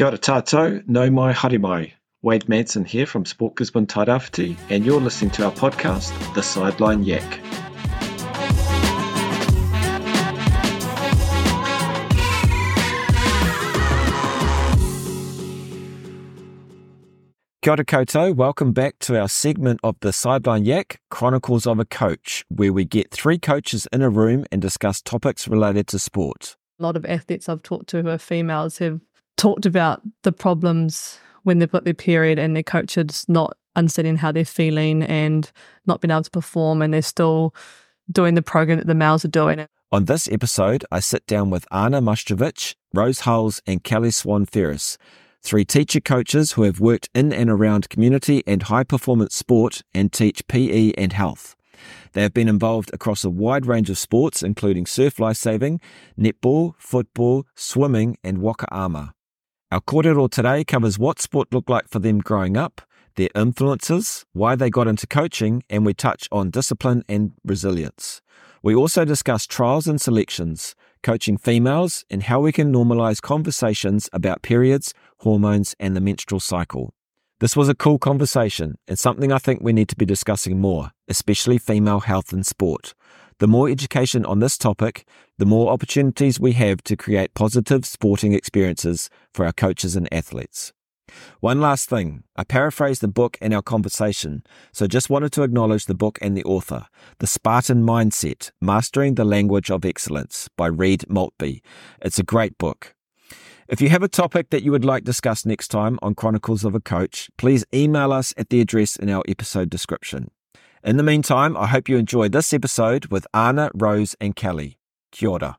Kia ora tātou, nau mai haere mai. Wade Manson here from Sport Gisborne Tairāwhiti, and you're listening to our podcast, The Sideline Yak. Kia ora koutou, welcome back to our segment of The Sideline Yak, Chronicles of a Coach, where we get three coaches in a room and discuss topics related to sport. A lot of athletes I've talked to who are females have talked about the problems when they've got their period and their coaches not understanding how they're feeling and not being able to perform and they're still doing the program that the males are doing. On this episode, I sit down with Arna Majstrovic, Rose Hulls, and Kelly Swann-Ferris, three teacher coaches who have worked in and around community and high performance sport and teach PE and health. They have been involved across a wide range of sports, including surf lifesaving, netball, football, swimming, and waka ama. Our kōrero today covers what sport looked like for them growing up, their influences, why they got into coaching, and we touch on discipline and resilience. We also discuss trials and selections, coaching females, and how we can normalize conversations about periods, hormones, and the menstrual cycle. This was a cool conversation and something I think we need to be discussing more, especially female health in sport. The more education on this topic, the more opportunities we have to create positive sporting experiences for our coaches and athletes. One last thing, I paraphrased the book in our conversation, so just wanted to acknowledge the book and the author, The Spartan Mindset Mastering the Language of Excellence by Reed Maltbie. It's a great book. If you have a topic that you would like discussed next time on Chronicles of a Coach, please email us at the address in our episode description. In the meantime, I hope you enjoyed this episode with Arna, Rose, and Kelly. Kia ora.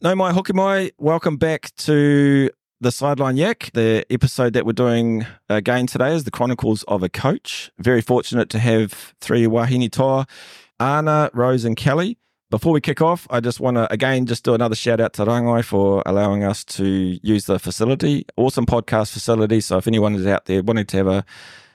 Nau mai hoki mai, welcome back to the Sideline Yak. The episode that we're doing again today is the Chronicles of a Coach. Very fortunate to have three wahine toa, Arna, Rose, and Kelly. Before we kick off, I just want to again just do another shout out to Rangai for allowing us to use the facility. Awesome podcast facility. So if anyone is out there wanting to have a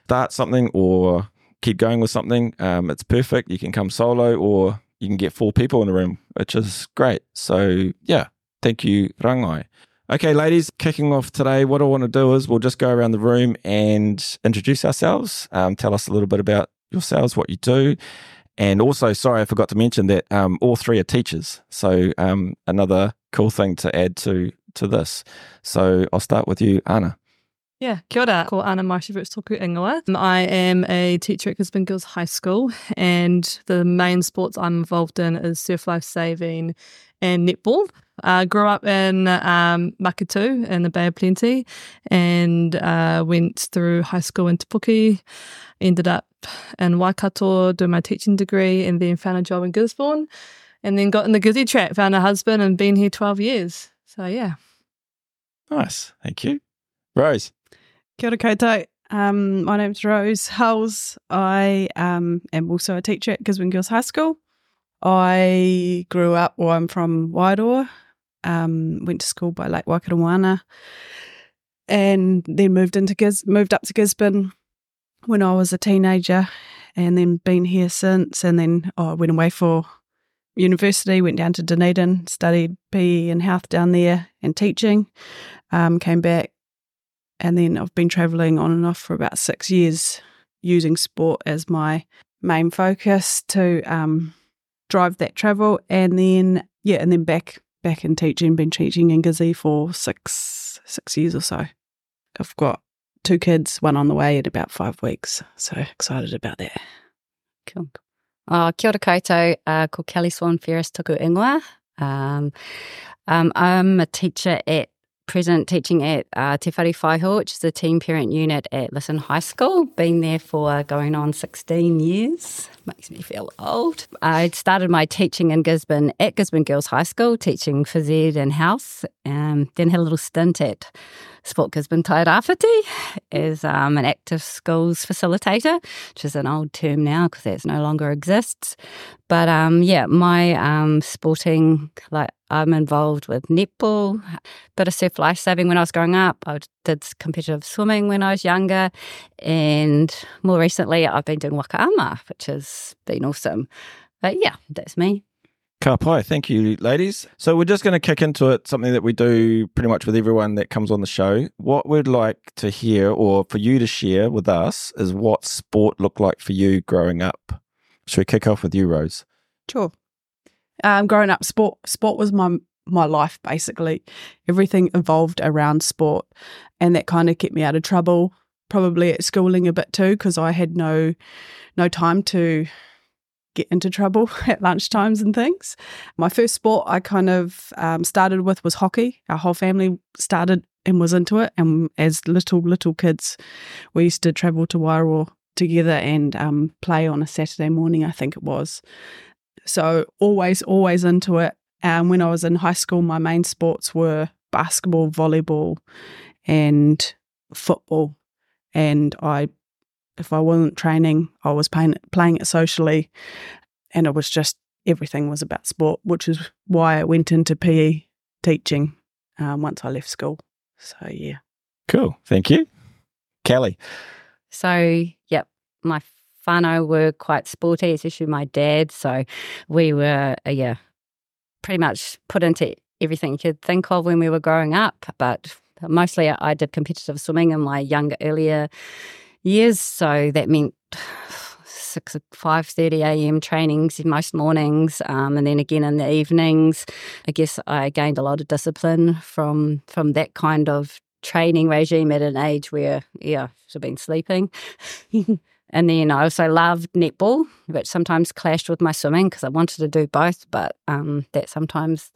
start something or keep going with something, um, it's perfect. You can come solo or you can get four people in the room, which is great. So yeah, thank you, Rangai. Okay, ladies, kicking off today, what I want to do is we'll just go around the room and introduce ourselves. Um, tell us a little bit about yourselves, what you do, and also, sorry, I forgot to mention that um, all three are teachers. So um, another cool thing to add to to this. So I'll start with you, Arna. Yeah, kia ora. Ko Arna Majstrovic toku ingoa. I am a teacher at Gisborne Girls High School and the main sports I'm involved in is surf life saving and netball. I uh, grew up in um, Maketu in the Bay of Plenty and uh, went through high school in Te Puke, ended up in Waikato doing my teaching degree and then found a job in Gisborne and then got in the Gizzy trap, found a husband and been here 12 years. So, yeah. Nice. Thank you. Rose. Kia ora koutou. Um, my name's Rose Hulls. I um, am also a teacher at Gisborne Girls High School. I grew up, well, I'm from Wairoa, um, went to school by Lake Waikaremoana, and then moved into Gis- moved up to Gisborne when I was a teenager, and then been here since. And then oh, I went away for university, went down to Dunedin, studied PE and health down there and teaching. Um, came back, and then I've been travelling on and off for about six years, using sport as my main focus to um, drive that travel. And then yeah, and then back back in teaching, been teaching in Gizzy for six six years or so. I've got two kids, one on the way in about five weeks. So excited about that. Cool. Uh, kia ora koutou, uh, ko Kelly Swann-Ferris tuku ingoa. Um, um, I'm a teacher at present teaching at uh, Te Whare Whaiho, which is the teen parent unit at Lytton High School. Been there for going on 16 years. Makes me feel old. I started my teaching in Gisborne at Gisborne Girls High School, teaching phys ed and house, and then had a little stint at Sport Gisborne Tairāwhiti as um, an active schools facilitator, which is an old term now because that no longer exists. But um, yeah, my um, sporting, like I'm involved with netball, bit of surf lifesaving when I was growing up. I did competitive swimming when I was younger. And more recently, I've been doing waka ama, which has been awesome. But yeah, that's me. Ka pai. Thank you, ladies. So we're just going to kick into it, something that we do pretty much with everyone that comes on the show. What we'd like to hear or for you to share with us is what sport looked like for you growing up. Should we kick off with you, Rose? Sure. Um, growing up, sport sport was my my life basically. Everything evolved around sport, and that kind of kept me out of trouble. Probably at schooling a bit too, because I had no no time to get into trouble at lunchtimes and things. My first sport I kind of um, started with was hockey. Our whole family started and was into it, and as little little kids, we used to travel to Wairoa together and um, play on a Saturday morning, I think it was. So always, always into it. And when I was in high school, my main sports were basketball, volleyball, and football. And I, if I wasn't training, I was playing playing it socially, and it was just everything was about sport, which is why I went into PE teaching um, once I left school. So yeah, Cool. Thank you. Kelly. So, yep, my whānau were quite sporty, especially my dad. So we were, uh, yeah, pretty much put into everything you could think of when we were growing up. But mostly I did competitive swimming in my younger, earlier years. So that meant six five thirty a.m. trainings most mornings, um, and then again in the evenings. I guess I gained a lot of discipline from from that kind of training regime at an age where yeah, should have been sleeping. and then I also loved netball, which sometimes clashed with my swimming because I wanted to do both, but um, that sometimes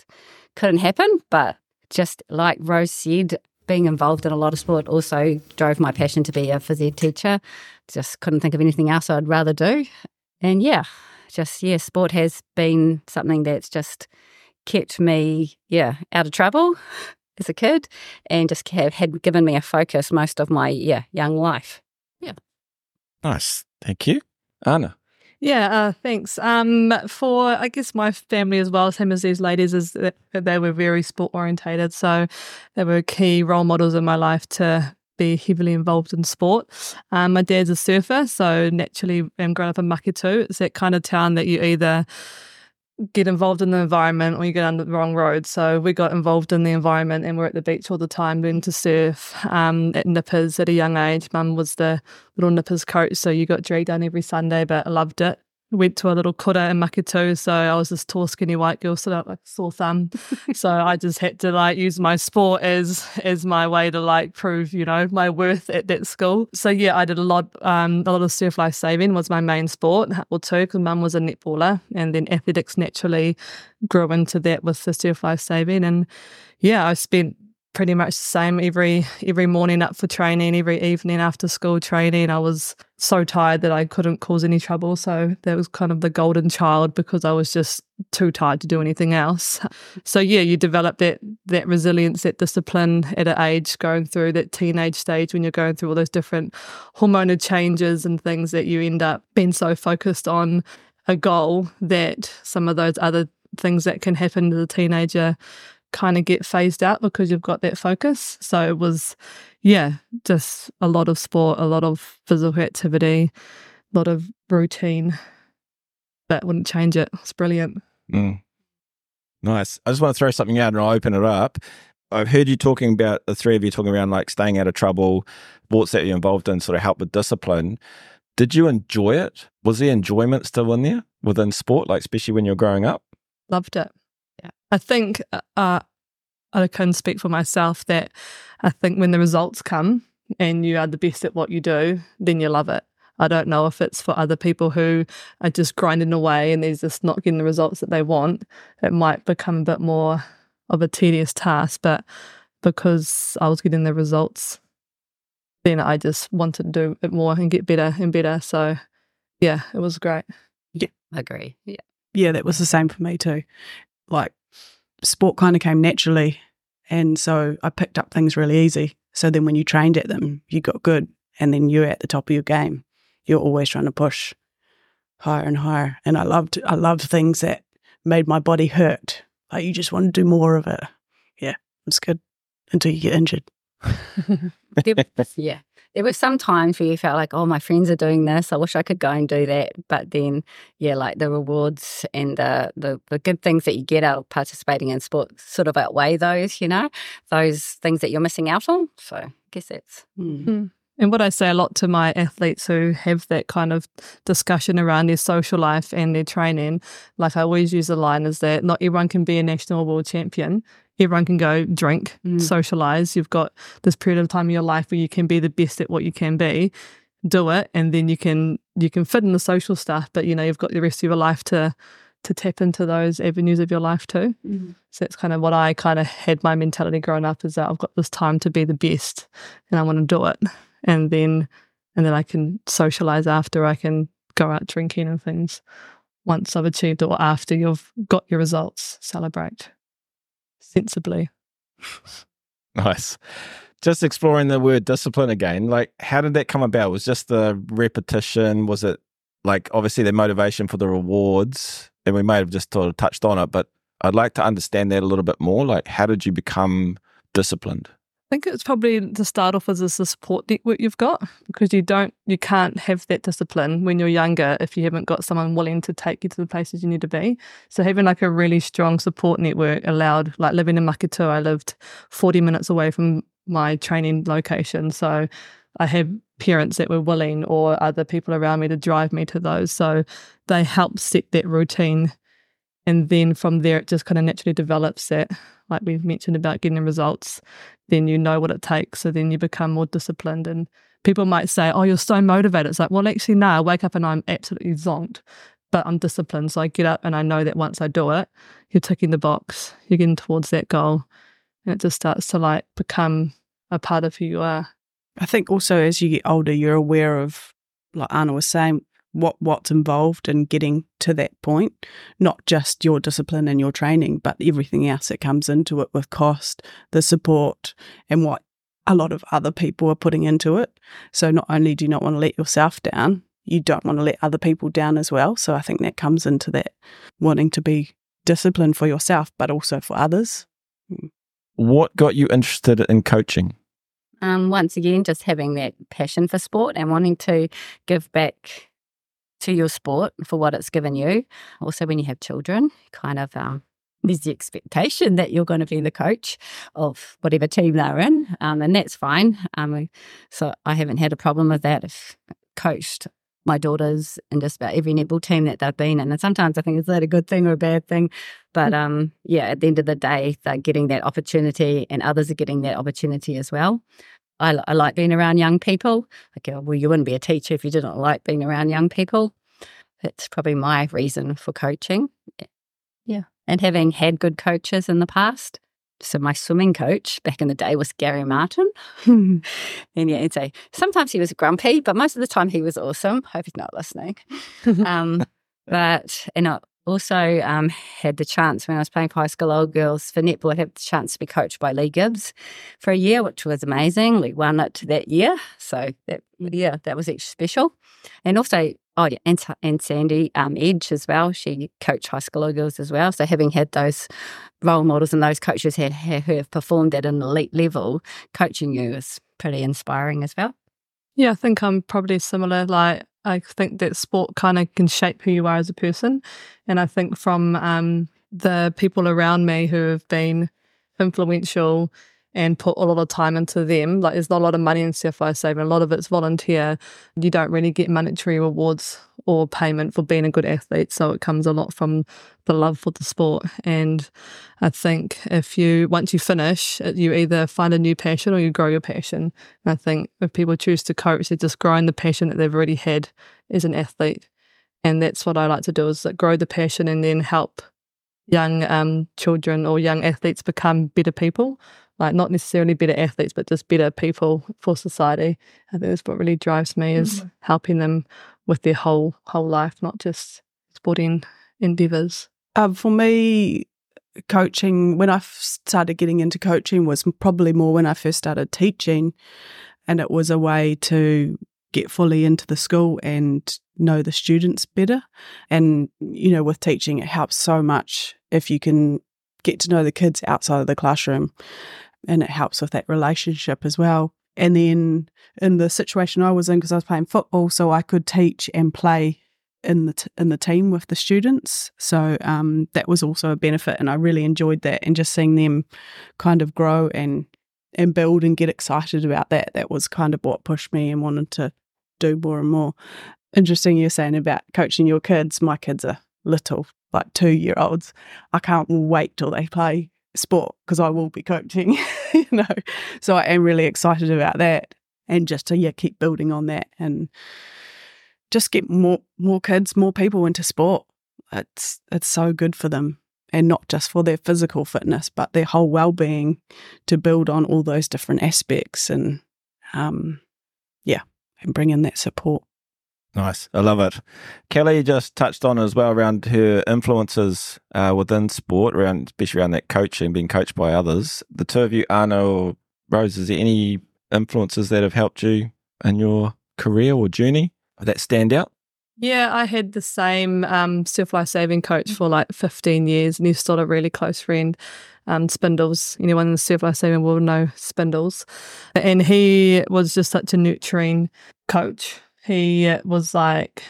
couldn't happen. But just like Rose said, being involved in a lot of sport also drove my passion to be a phys ed teacher. Just couldn't think of anything else I'd rather do. And yeah, just yeah, sport has been something that's just kept me yeah out of trouble as a kid, and just have, had given me a focus most of my yeah young life. Nice. Thank you. Arna. Yeah, uh, thanks. Um, for I guess my family as well, same as these ladies, is that they were very sport orientated. So they were key role models in my life to be heavily involved in sport. Um, my dad's a surfer, so naturally, I'm growing up in Maketu. It's that kind of town that you either get involved in the environment or you get on the wrong road. So we got involved in the environment and we're at the beach all the time, learning to surf um, at nippers at a young age. Mum was the little nippers coach, so you got dragged down every Sunday, but I loved it. Went to a little kura in Maketu, so I was this tall, skinny white girl, out like sore thumb. so I just had to like use my sport as as my way to like prove, you know, my worth at that school. So yeah, I did a lot. Um, a lot of surf life saving was my main sport, or two, because mum was a netballer, and then athletics naturally grew into that with the surf life saving. And yeah, I spent pretty much the same every every morning up for training, every evening after school training. I was so tired that I couldn't cause any trouble. So that was kind of the golden child because I was just too tired to do anything else. So yeah, you develop that that resilience, that discipline at an age going through that teenage stage when you're going through all those different hormonal changes and things that you end up being so focused on a goal that some of those other things that can happen to the teenager kind of get phased out because you've got that focus. So it was, yeah, just a lot of sport, a lot of physical activity, a lot of routine. That wouldn't change it. It's brilliant. Mm. Nice. I just want to throw something out and I'll open it up. I've heard you talking about the three of you talking around like staying out of trouble, sports that you're involved in sort of help with discipline. Did you enjoy it? Was there enjoyment still in there within sport, like especially when you're growing up? Loved it. Yeah. I think uh, I can speak for myself that I think when the results come and you are the best at what you do, then you love it. I don't know if it's for other people who are just grinding away and they're just not getting the results that they want. It might become a bit more of a tedious task, but because I was getting the results, then I just wanted to do it more and get better and better. So, yeah, it was great. Yeah, agree. Yeah, yeah, that was the same for me too. Like sport kind of came naturally, and so I picked up things really easy. So then when you trained at them, you got good, and then you're at the top of your game. You're always trying to push higher and higher. And I loved I loved things that made my body hurt. Like you just want to do more of it. Yeah, it's good until you get injured. yeah, there were some times where you felt like, oh, my friends are doing this. I wish I could go and do that. But then, yeah, like the rewards and the, the, the good things that you get out of participating in sport sort of outweigh those, you know, those things that you're missing out on. So I guess that's. Mm. And what I say a lot to my athletes who have that kind of discussion around their social life and their training, like I always use the line is that not everyone can be a national world champion. Everyone can go drink, Mm. socialize. You've got this period of time in your life where you can be the best at what you can be. Do it, and then you can you can fit in the social stuff. But you know you've got the rest of your life to to tap into those avenues of your life too. So that's kind of what I kind of had my mentality growing up is that I've got this time to be the best and I want to do it. And then and then I can socialize after I can go out drinking and things once I've achieved it or after you've got your results, celebrate sensibly. Nice. Just exploring the word discipline again. Like, how did that come about? Was just the repetition? Was it like obviously the motivation for the rewards? And we may have just sort of touched on it, but I'd like to understand that a little bit more. Like, how did you become disciplined? I think it's probably to start off as is the support network you've got because you don't you can't have that discipline when you're younger if you haven't got someone willing to take you to the places you need to be. So having like a really strong support network allowed like living in Maketu, I lived 40 minutes away from my training location. So I had parents that were willing or other people around me to drive me to those. So they helped set that routine. And then from there it just kind of naturally develops that like we've mentioned about getting the results then you know what it takes. So then you become more disciplined. And people might say, Oh, you're so motivated. It's like, well, actually, no, I wake up and I'm absolutely zonked, but I'm disciplined. So I get up and I know that once I do it, you're ticking the box, you're getting towards that goal. And it just starts to like become a part of who you are. I think also as you get older, you're aware of, like Arna was saying, what what's involved in getting to that point. Not just your discipline and your training, but everything else that comes into it with cost, the support, and what a lot of other people are putting into it. So not only do you not want to let yourself down, you don't want to let other people down as well. So I think that comes into that wanting to be disciplined for yourself, but also for others. What got you interested in coaching? Um, once again, just having that passion for sport and wanting to give back to your sport for what it's given you. Also, when you have children, kind of um, there's the expectation that you're going to be the coach of whatever team they're in, um, and that's fine. Um, so I haven't had a problem with that. I've coached my daughters in just about every netball team that they've been in, and sometimes I think is that a good thing or a bad thing. But um, yeah, at the end of the day, they're getting that opportunity, and others are getting that opportunity as well. I, I like being around young people. Like, oh, well, you wouldn't be a teacher if you didn't like being around young people. That's probably my reason for coaching. Yeah. And having had good coaches in the past. So my swimming coach back in the day was Gary Martin. and yeah, he'd say sometimes he was grumpy, but most of the time he was awesome. Hope he's not listening. um, but and I also um, had the chance when I was playing for high school old girls for netball. I had the chance to be coached by Leigh Gibbs for a year, which was amazing. We won it that year, so that yeah, that was extra special. And also, oh yeah, and, and Sandy um, Edge as well. She coached high school old girls as well. So having had those role models and those coaches had, who have performed at an elite level, coaching you is pretty inspiring as well. Yeah, I think I'm probably similar. Like, I think that sport kind of can shape who you are as a person. And I think from um, the people around me who have been influential and put a lot of time into them, like there's not a lot of money in surf life saving, a lot of it's volunteer. You don't really get monetary rewards or payment for being a good athlete. So it comes a lot from the love for the sport. And I think if you, once you finish, you either find a new passion or you grow your passion. And I think if people choose to coach, they're just growing the passion that they've already had as an athlete. And that's what I like to do is like grow the passion and then help young um, children or young athletes become better people. Like not necessarily better athletes, but just better people for society. I think that's what really drives me is Mm. helping them with their whole whole life, not just sporting endeavors. Um, for me, coaching when I started getting into coaching was probably more when I first started teaching, and it was a way to get fully into the school and know the students better. And you know, with teaching, it helps so much if you can get to know the kids outside of the classroom, and it helps with that relationship as well. and then in the situation I was in, because I was playing football, so I could teach and play in the t- in the team with the students. So um, that was also a benefit, and I really enjoyed that. And just seeing them kind of grow and and build and get excited about that, that was kind of what pushed me and wanted to do more and more. Interesting, you're saying about coaching your kids. My kids are little, like two year olds. I can't wait till they play sport because I will be coaching, you know. So I am really excited about that, and just to yeah keep building on that and just get more more kids, more people into sport. It's it's so good for them, and not just for their physical fitness, but their whole well being to build on all those different aspects and um, yeah, and bring in that support. Nice. I love it. Kelly just touched on as well around her influences uh, within sport, around especially around that coaching, being coached by others. The two of you, Arna or Rose, is there any influences that have helped you in your career or journey that stand out? Yeah, I had the same um, surf life saving coach for like 15 years, and he's still a really close friend. Um, Spindles, anyone in the surf life saving will know Spindles. And he was just such a nurturing coach he was like,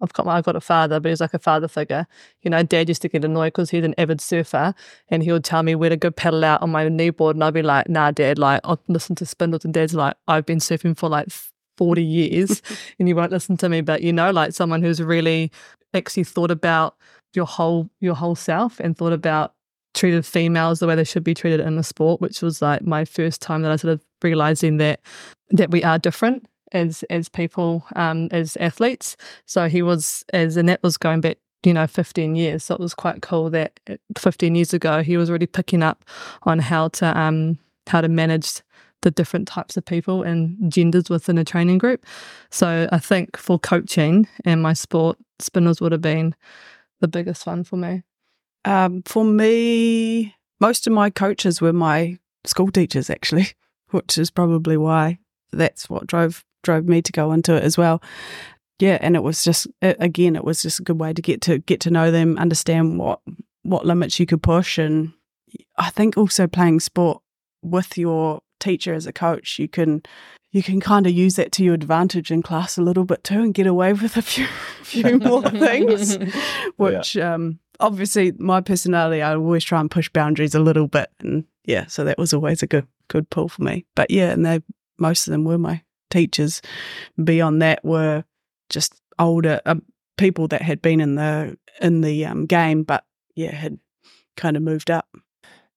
I've got my, I've got a father, but he's like a father figure. You know, dad used to get annoyed because he's an avid surfer and he would tell me where to go paddle out on my kneeboard. And I'd be like, nah, dad, like, I'll listen to Spindles. And dad's like, I've been surfing for like 40 years and you won't listen to me. But, you know, like someone who's really actually thought about your whole, your whole self and thought about treated females the way they should be treated in the sport, which was like my first time that I sort of realizing that, that we are different as as people um, as athletes. So he was as and that was going back you know 15 years. So it was quite cool that uh, 15 years ago he was already picking up on how to um how to manage the different types of people and genders within a training group. So I think for coaching and my sport, Spindles would have been the biggest one for me. Um, for me, most of my coaches were my school teachers, actually, which is probably why that's what drove drove me to go into it as well. Yeah, and it was just it, again, it was just a good way to get to get to know them, understand what what limits you could push, and I think also playing sport with your teacher as a coach, you can you can kind of use that to your advantage in class a little bit too, and get away with a few few more things. Which yeah. um, obviously, my personality, I always try and push boundaries a little bit, and yeah, so that was always a good good pull for me. But yeah, and they most of them were my teachers beyond that were just older uh, people that had been in the in the um, game, but yeah, had kind of moved up.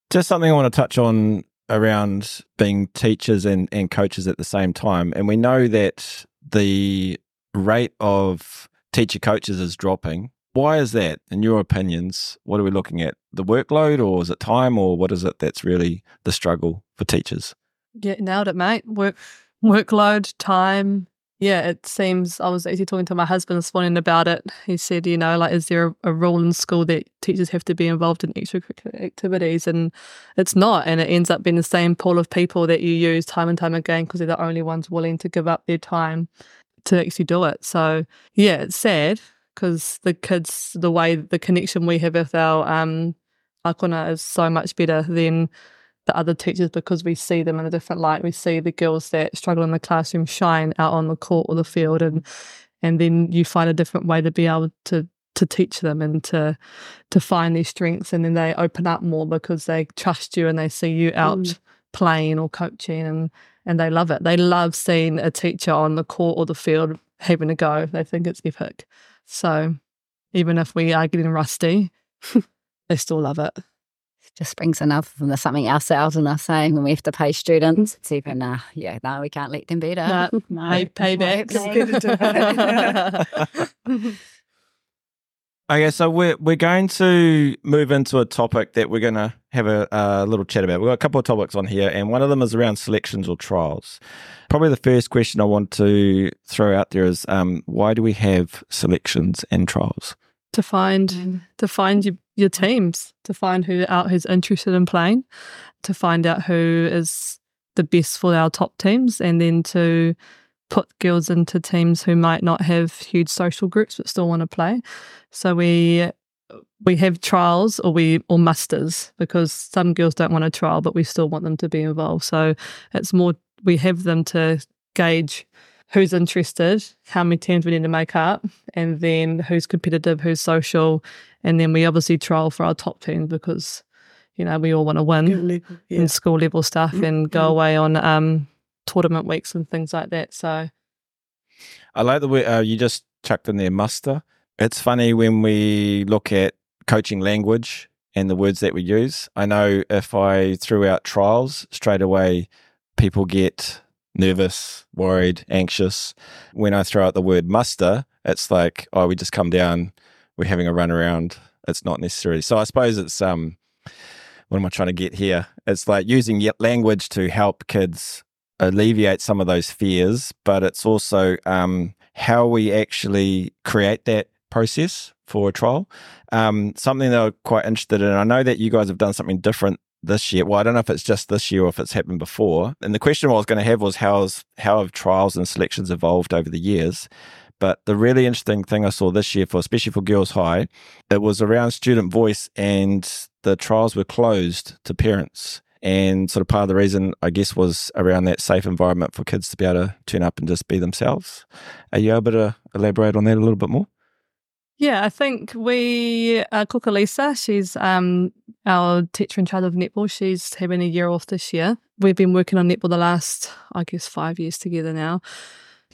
Just something I want to touch on around being teachers and, and coaches at the same time. And we know that the rate of teacher coaches is dropping. Why is that, in your opinions? What are we looking at? The workload, or is it time, or what is it that's really the struggle for teachers? Yeah, nailed it, mate. Work workload, time. Yeah, it seems. I was actually talking to my husband this morning about it. He said, you know, like, is there a, a rule in school that teachers have to be involved in extracurricular activities? And it's not. And it ends up being the same pool of people that you use time and time again because they're the only ones willing to give up their time to actually do it. So, yeah, it's sad because the kids, the way, the connection we have with our um, ākonga is so much better than the other teachers because we see them in a different light. We see the girls that struggle in the classroom shine out on the court or the field, and and then you find a different way to be able to to teach them and to to find these strengths, and then they open up more because they trust you and they see you out mm. playing or coaching, and and they love it. They love seeing a teacher on the court or the field having a go. They think it's epic. So even if we are getting rusty, they still love it just brings another something else out in us saying when we have to pay students. It's even, uh, yeah, no, we can't let them better. No, no. Pay, paybacks. okay, so we're, we're going to move into a topic that we're going to have a, a little chat about. We've got a couple of topics on here, and one of them is around selections or trials. Probably the first question I want to throw out there is um, why do we have selections and trials? To find to find your your teams to find who out who's interested in playing, to find out who is the best for our top teams, and then to put girls into teams who might not have huge social groups but still want to play. So we we have trials or we or musters because some girls don't want a trial but we still want them to be involved. So it's more we have them to gauge who's interested, how many teams we need to make up, and then who's competitive, who's social, and then we obviously trial for our top teams because you know we all want to win level, yeah. in school level stuff and go Mhm. away on um, tournament weeks and things like that. So I like the way uh, you just chucked in there muster. It's funny when we look at coaching language and the words that we use. I know if I threw out trials straight away, people get nervous, worried, anxious. When I throw out the word muster, it's like, oh, we just come down, we're having a run around. It's not necessary. So I suppose it's um, what am I trying to get here? It's like using language to help kids alleviate some of those fears, but it's also um, how we actually create that process for a trial. Um, something that I'm quite interested in. I know that you guys have done something different this year. Well, I don't know if it's just this year or if it's happened before. And the question I was going to have was how's how have trials and selections evolved over the years? But the really interesting thing I saw this year for especially for girls high, it was around student voice and the trials were closed to parents. And sort of part of the reason, I guess, was around that safe environment for kids to be able to turn up and just be themselves. Are you able to elaborate on that a little bit more? Yeah, I think we, uh, Kuka Lisa, she's um, our teacher in charge of netball. She's having a year off this year. We've been working on netball the last, I guess, five years together now.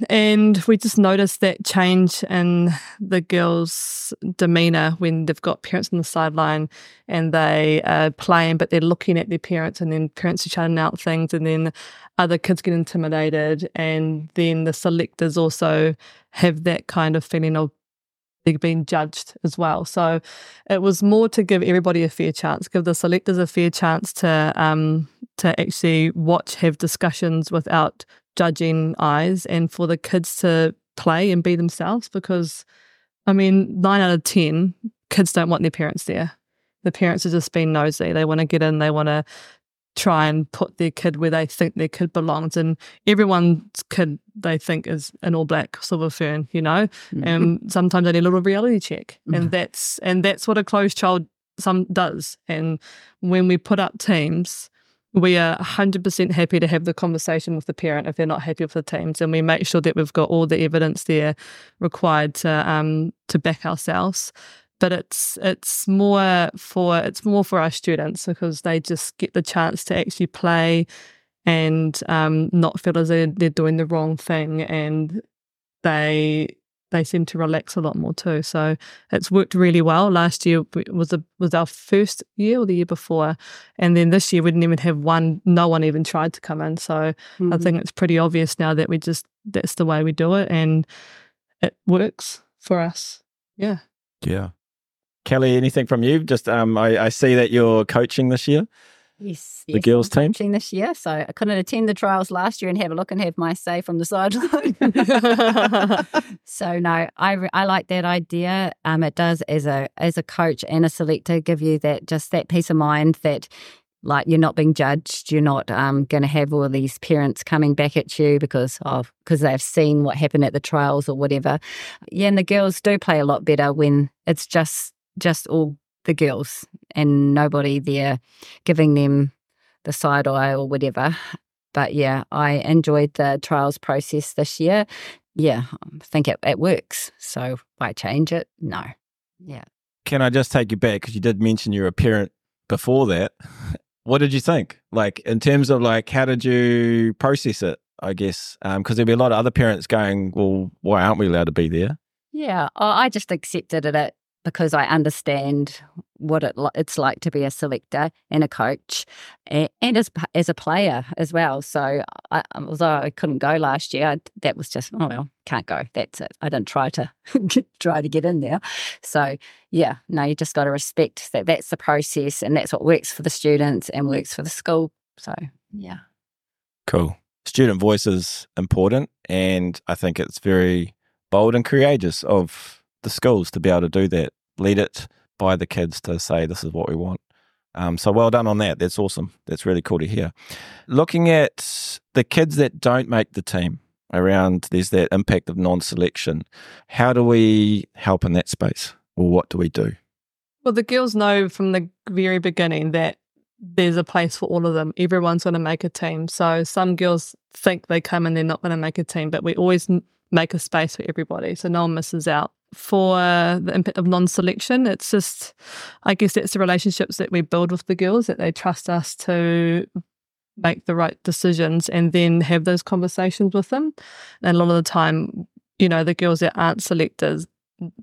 And we just noticed that change in the girls' demeanour when they've got parents on the sideline and they are playing, but they're looking at their parents, and then parents are shouting out things, and then other kids get intimidated. And then the selectors also have that kind of feeling of they're being judged as well. So it was more to give everybody a fair chance, give the selectors a fair chance to um, to actually watch, have discussions without judging eyes, and for the kids to play and be themselves. Because, I mean, nine out of ten kids don't want their parents there. The parents are just being nosy. They want to get in. They want to try and put their kid where they think their kid belongs. And everyone's kid they think is an all black silver fern, you know. And sometimes they need a little reality check, and that's and that's what a closed child some does. And when we put up teams, we are 100% happy to have the conversation with the parent if they're not happy with the teams, and we make sure that we've got all the evidence there required to um to back ourselves. But it's it's more for it's more for our students because they just get the chance to actually play and um, not feel as though they're doing the wrong thing, and they they seem to relax a lot more too. So it's worked really well. Last year was a, was our first year or the year before, and then this year we didn't even have one. No one even tried to come in. So I think it's pretty obvious now that we just that's the way we do it, and it works for us. Yeah. Yeah. Kelly, anything from you? Just um, I, I see that you're coaching this year. Yes, The yes, girls' I'm team? coaching this year, so I couldn't attend the trials last year and have a look and have my say from the sideline. so no, I I like that idea. Um, it does as a as a coach and a selector give you that just that peace of mind that like you're not being judged. You're not um, going to have all these parents coming back at you because of because they've seen what happened at the trials or whatever. Yeah, and the girls do play a lot better when it's just just all the girls and nobody there giving them the side eye or whatever. But yeah, I enjoyed the trials process this year. Yeah, I think it, it works. So why change it? No. Yeah. Can I just take you back because you did mention you're a parent before that? What did you think? Like in terms of like how did you process it? I guess um, because there'll be a lot of other parents going, well, why aren't we allowed to be there? Yeah, I just accepted it because I understand what it it's like to be a selector and a coach, and, and as as a player as well. So, I, although I couldn't go last year, I, that was just oh well, can't go. That's it. I didn't try to try to get in there. So, yeah, no, you just got to respect that. That's the process, and that's what works for the students and works for the school. So, yeah. Cool. Student voice is important, and I think it's very bold and courageous of the schools to be able to do that. Lead it by the kids to say this is what we want. Um, so well done on that. That's awesome. That's really cool to hear. Looking at the kids that don't make the team around, there's that impact of non-selection. How do we help in that space, or what do we do? Well, the girls know from the very beginning that there's a place for all of them. Everyone's going to make a team. So some girls think they come and they're not going to make a team, but we always make a space for everybody so no one misses out. For the impact of non selection, it's just, I guess that's the relationships that we build with the girls that they trust us to make the right decisions and then have those conversations with them. And a lot of the time, you know, the girls that aren't selectors,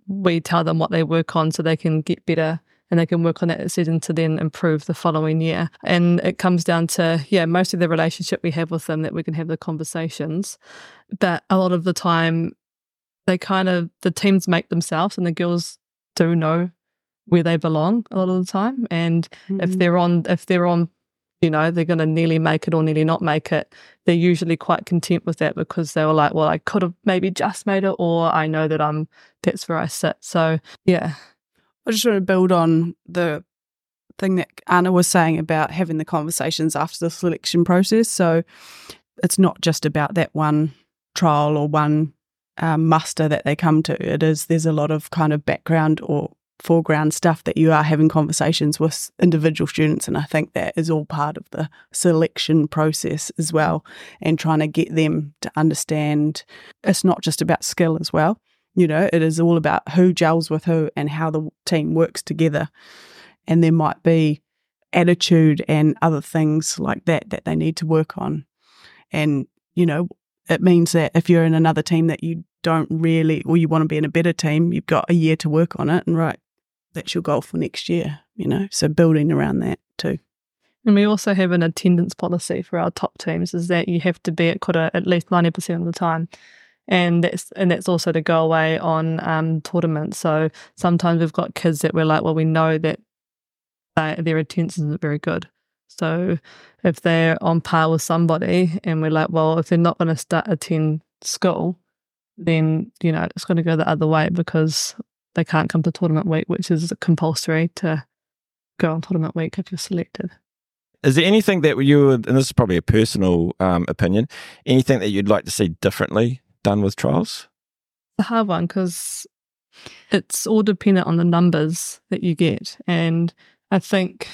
we tell them what they work on so they can get better and they can work on that decision to then improve the following year. And it comes down to, yeah, most of the relationship we have with them that we can have the conversations. But a lot of the time, they kind of, the teams make themselves and the girls do know where they belong a lot of the time. And mm-hmm. if they're on, if they're on, you know, they're going to nearly make it or nearly not make it, they're usually quite content with that because they were like, well, I could have maybe just made it, or I know that I'm, that's where I sit. So, yeah, I just want to build on the thing that Arna was saying about having the conversations after the selection process. So it's not just about that one trial or one um, muster that they come to. It is there's a lot of kind of background or foreground stuff that you are having conversations with individual students, and I think that is all part of the selection process as well, and trying to get them to understand it's not just about skill as well. You know, it is all about who gels with who and how the team works together. And there might be attitude and other things like that that they need to work on. And, you know, it means that if you're in another team that you don't really, or you want to be in a better team, you've got a year to work on it. And right, that's your goal for next year, you know? So building around that too. And we also have an attendance policy for our top teams is that you have to be at quota at least 90% of the time and that's and that's also to go away on um, tournaments. So sometimes we've got kids that we're like, well, we know that they, their attendance isn't very good. So if they're on par with somebody, and we're like, well, if they're not going to start attend school, then you know it's going to go the other way because they can't come to tournament week, which is compulsory to go on tournament week if you're selected. Is there anything that you would, and this is probably a personal um, opinion, anything that you'd like to see differently done with trials? It's a hard one because it's all dependent on the numbers that you get. And I think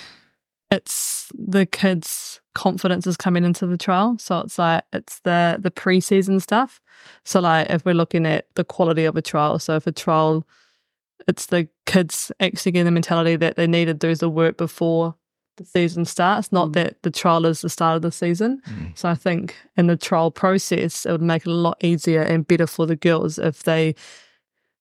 it's the kids' confidence is coming into the trial. So it's like it's the the preseason stuff. So like if we're looking at the quality of a trial, so if a trial it's the kids actually getting the mentality that they need to do the work before the season starts, not mm. that the trial is the start of the season. Mm. So I think in the trial process, it would make it a lot easier and better for the girls if they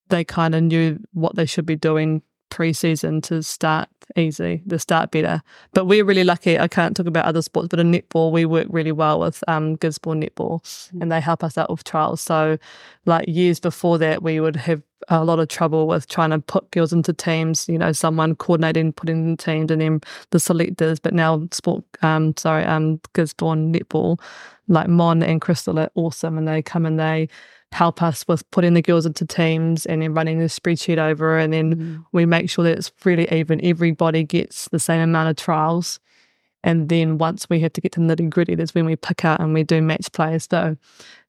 they kind of knew what they should be doing pre-season to start easy, to start better. But we're really lucky. I can't talk about other sports, but in netball, we work really well with um, Gisborne Netball, mm. and they help us out with trials. So, like years before that, we would have a lot of trouble with trying to put girls into teams. You know, someone coordinating, putting in teams, and then the selectors. But now, sport, um, sorry, um, Gisborne Netball, like Mon and Crystal are awesome, and they come and they help us with putting the girls into teams and then running the spreadsheet over and then mm. we make sure that it's really even everybody gets the same amount of trials and then once we have to get to nitty gritty that's when we pick out and we do match players so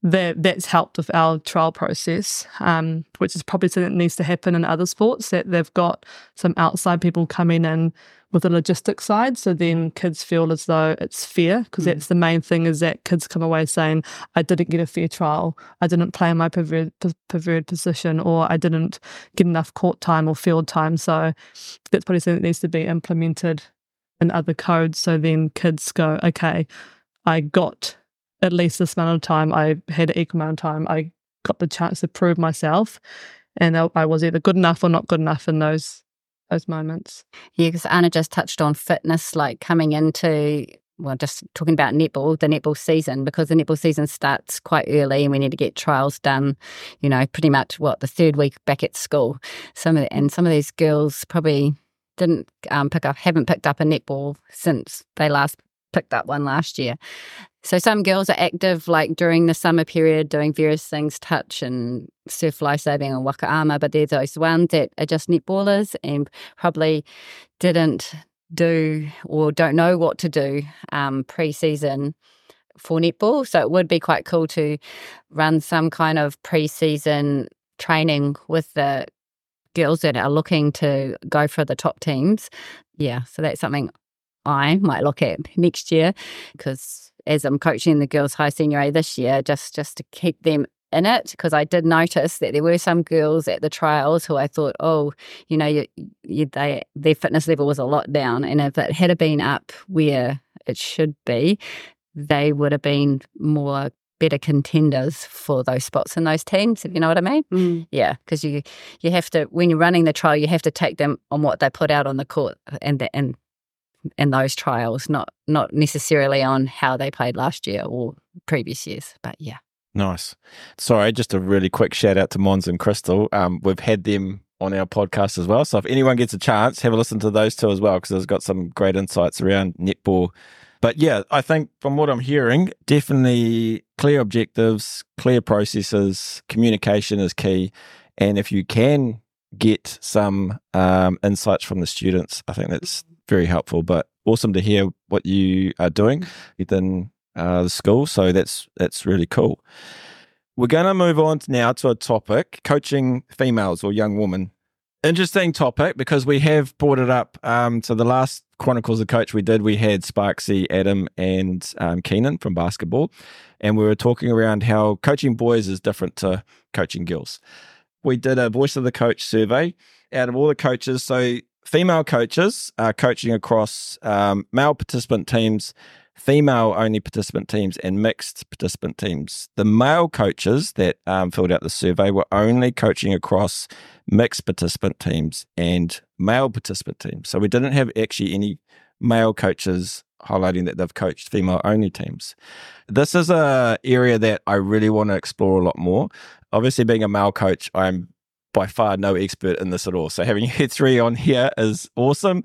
that that's helped with our trial process um, which is probably something that needs to happen in other sports that they've got some outside people coming in with the logistics side. So then kids feel as though it's fair because mm. that's the main thing is that kids come away saying, I didn't get a fair trial. I didn't play in my preferred, preferred position or I didn't get enough court time or field time. So that's probably something that needs to be implemented in other codes. So then kids go, okay, I got at least this amount of time. I had an equal amount of time. I got the chance to prove myself. And I was either good enough or not good enough in those those moments. Yeah, because Arna just touched on fitness, like coming into well, just talking about netball, the netball season, because the netball season starts quite early and we need to get trials done, you know, pretty much what the third week back at school. Some of the, and some of these girls probably didn't um, pick up, haven't picked up a netball since they last picked up one last year. So some girls are active like during the summer period doing various things, touch and surf lifesaving and waka ama, but there's those ones that are just netballers and probably didn't do or don't know what to do um, pre-season for netball. So it would be quite cool to run some kind of pre-season training with the girls that are looking to go for the top teams. Yeah, so that's something I might look at next year because as I'm coaching the girls high senior A this year, just just to keep them in it because I did notice that there were some girls at the trials who I thought, oh, you know, you, you, they their fitness level was a lot down, and if it had been up where it should be, they would have been more better contenders for those spots in those teams. If you know what I mean? Mm. Yeah, because you you have to when you're running the trial, you have to take them on what they put out on the court and the, and in those trials, not not necessarily on how they played last year or previous years. But yeah. Nice. Sorry, just a really quick shout out to Mons and Crystal. Um, we've had them on our podcast as well. So if anyone gets a chance, have a listen to those two as well because they've got some great insights around netball. But yeah, I think from what I'm hearing, definitely clear objectives, clear processes, communication is key. And if you can get some um, insights from the students, I think that's very helpful. But awesome to hear what you are doing within uh, the school. So that's that's really cool. We're going to move on now to a topic: coaching females or young women. Interesting topic because we have brought it up. Um, so the last Chronicles of Coach we did, we had Sparksy, Adam, and um, Keenan from basketball, and we were talking around how coaching boys is different to coaching girls. We did a voice of the coach survey out of all the coaches. So female coaches are coaching across um, male participant teams, female only participant teams, and mixed participant teams. The male coaches that um, filled out the survey were only coaching across mixed participant teams and male participant teams. So we didn't have actually any male coaches highlighting that they've coached female only teams. This is a area that I really want to explore a lot more. Obviously, being a male coach, I'm by far no expert in this at all. So having you three on here is awesome.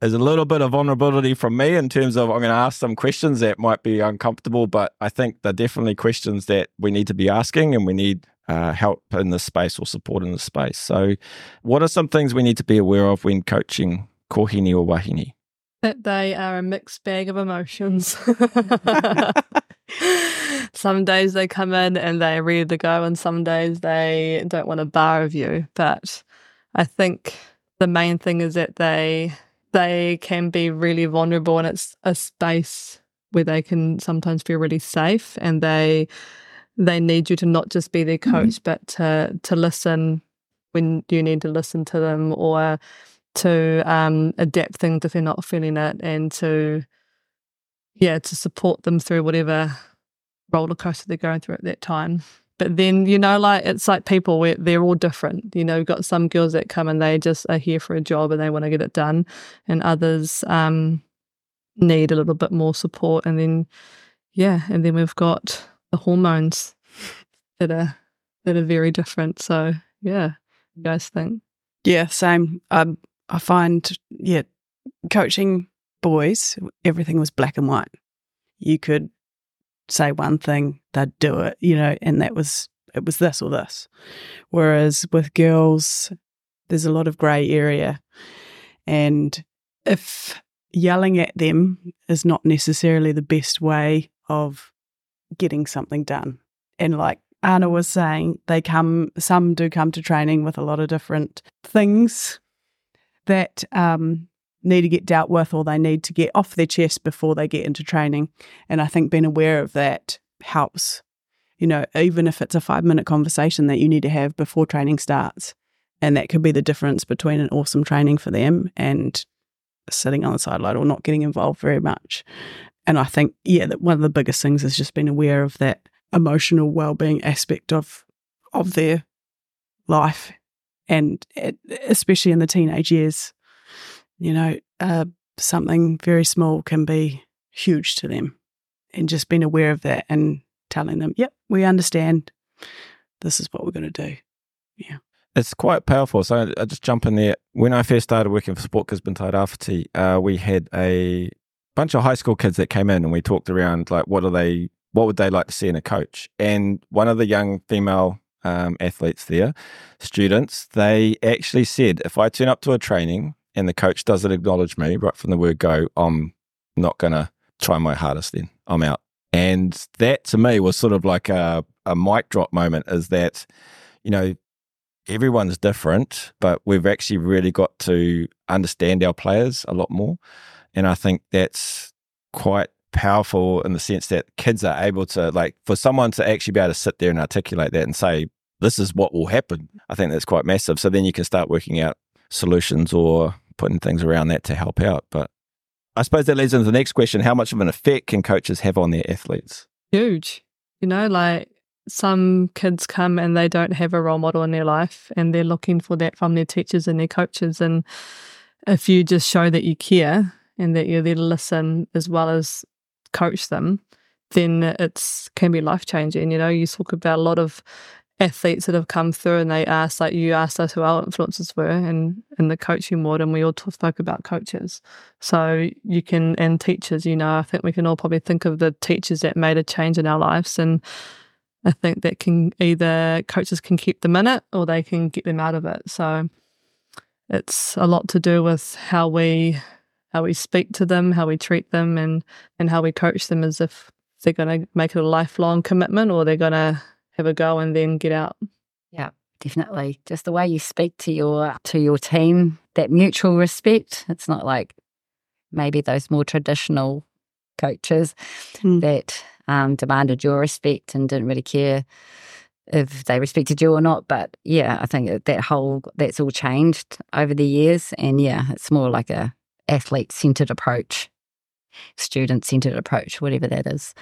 There's a little bit of vulnerability from me in terms of I'm going to ask some questions that might be uncomfortable, but I think they're definitely questions that we need to be asking and we need uh, help in this space or support in this space. So, what are some things we need to be aware of when coaching kohine or wahine? That they are a mixed bag of emotions. some days they come in and they're ready to go, and some days they don't want a bar of you. But I think the main thing is that they they can be really vulnerable, and it's a space where they can sometimes feel really safe, and they they need you to not just be their coach, mm-hmm. but to to listen when you need to listen to them, or to um, adapt things if they're not feeling it, and to yeah, to support them through whatever roller coaster they're going through at that time. But then, you know, like it's like people where they're all different. You know, got some girls that come and they just are here for a job and they want to get it done, and others um, need a little bit more support. And then, yeah, and then we've got the hormones that are that are very different. So, yeah, you guys think? Yeah, same. Um, I find yeah, coaching boys, everything was black and white. You could say one thing, they'd do it, you know, and that was it was this or this. Whereas with girls, there's a lot of grey area. And if yelling at them is not necessarily the best way of getting something done. And like Arna was saying, they come, some do come to training with a lot of different things that um, need to get dealt with or they need to get off their chest before they get into training. And I think being aware of that helps. You know, even if it's a five minute conversation that you need to have before training starts. And that could be the difference between an awesome training for them and sitting on the sideline or not getting involved very much. And I think, yeah, that one of the biggest things is just being aware of that emotional well-being aspect of of their life, and eh, especially in the teenage years, you know, uh, something very small can be huge to them. And just being aware of that and telling them, yep, we understand. This is what we're going to do. Yeah. It's quite powerful. So I just jump in there. When I first started working for Sport Gisborne Tairāwhiti, uh, we had a bunch of high school kids that came in and we talked around like what are they what would they like to see in a coach? And one of the young female um, athletes there, students, they actually said, if I turn up to a training and the coach doesn't acknowledge me right from the word go, I'm not going to try my hardest then. I'm out. And that to me was sort of like a, a mic drop moment is that, you know, everyone's different, but we've actually really got to understand our players a lot more. And I think that's quite powerful in the sense that kids are able to, like, for someone to actually be able to sit there and articulate that and say, this is what will happen. I think that's quite massive. So then you can start working out solutions or putting things around that to help out. But I suppose that leads into the next question How much of an effect can coaches have on their athletes? Huge. You know, like some kids come and they don't have a role model in their life and they're looking for that from their teachers and their coaches. And if you just show that you care and that you're there to listen as well as coach them, then it's can be life changing. You know, you talk about a lot of athletes that have come through and they asked like you asked us who our influences were in in the coaching world and we all t- spoke about coaches. So you can and teachers you know i think we can all probably think of the teachers that made a change in our lives and i think that can either coaches can keep them in it or they can get them out of it. So it's a lot to do with how we how we speak to them how we treat them and and how we coach them as if they're going to make it a lifelong commitment or they're going to have a go and then get out. Yeah, definitely. Just the way you speak to your to your team, that mutual respect. It's not like maybe those more traditional coaches mm. that um, demanded your respect and didn't really care if they respected you or not. But yeah, I think that whole that's all changed over the years, and yeah, it's more like a athlete centered approach, student centered approach, whatever that is.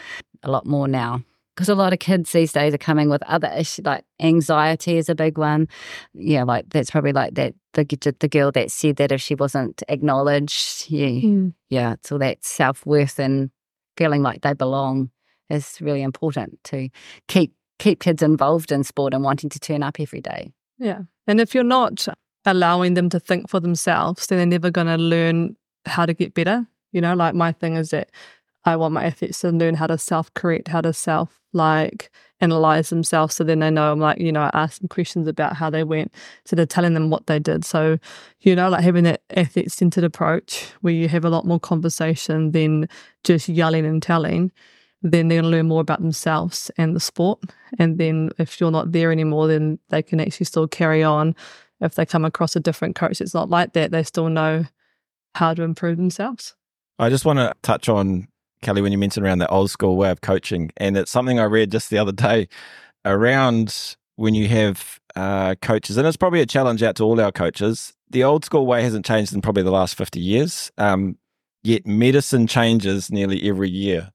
A lot more now because a lot of kids these days are coming with other issues like anxiety is a big one. Yeah like that's probably like that the the girl that said that if she wasn't acknowledged yeah mm. yeah so that self-worth and feeling like they belong is really important to keep keep kids involved in sport and wanting to turn up every day. Yeah and if you're not allowing them to think for themselves then they're never going to learn how to get better you know? Like my thing is that I want my athletes to learn how to self correct, how to self like analyze themselves. So then they know I'm like, you know, I ask them questions about how they went. So they're telling them what they did. So, you know, like having that athlete centered approach where you have a lot more conversation than just yelling and telling, then they're to learn more about themselves and the sport. And then if you're not there anymore, then they can actually still carry on. If they come across a different coach, it's not like that. They still know how to improve themselves. I just want to touch on Kelly, when you mentioned around the old school way of coaching, and it's something I read just the other day around when you have uh, coaches, and it's probably a challenge out to all our coaches. The old school way hasn't changed in probably the last 50 years, um, yet medicine changes nearly every year.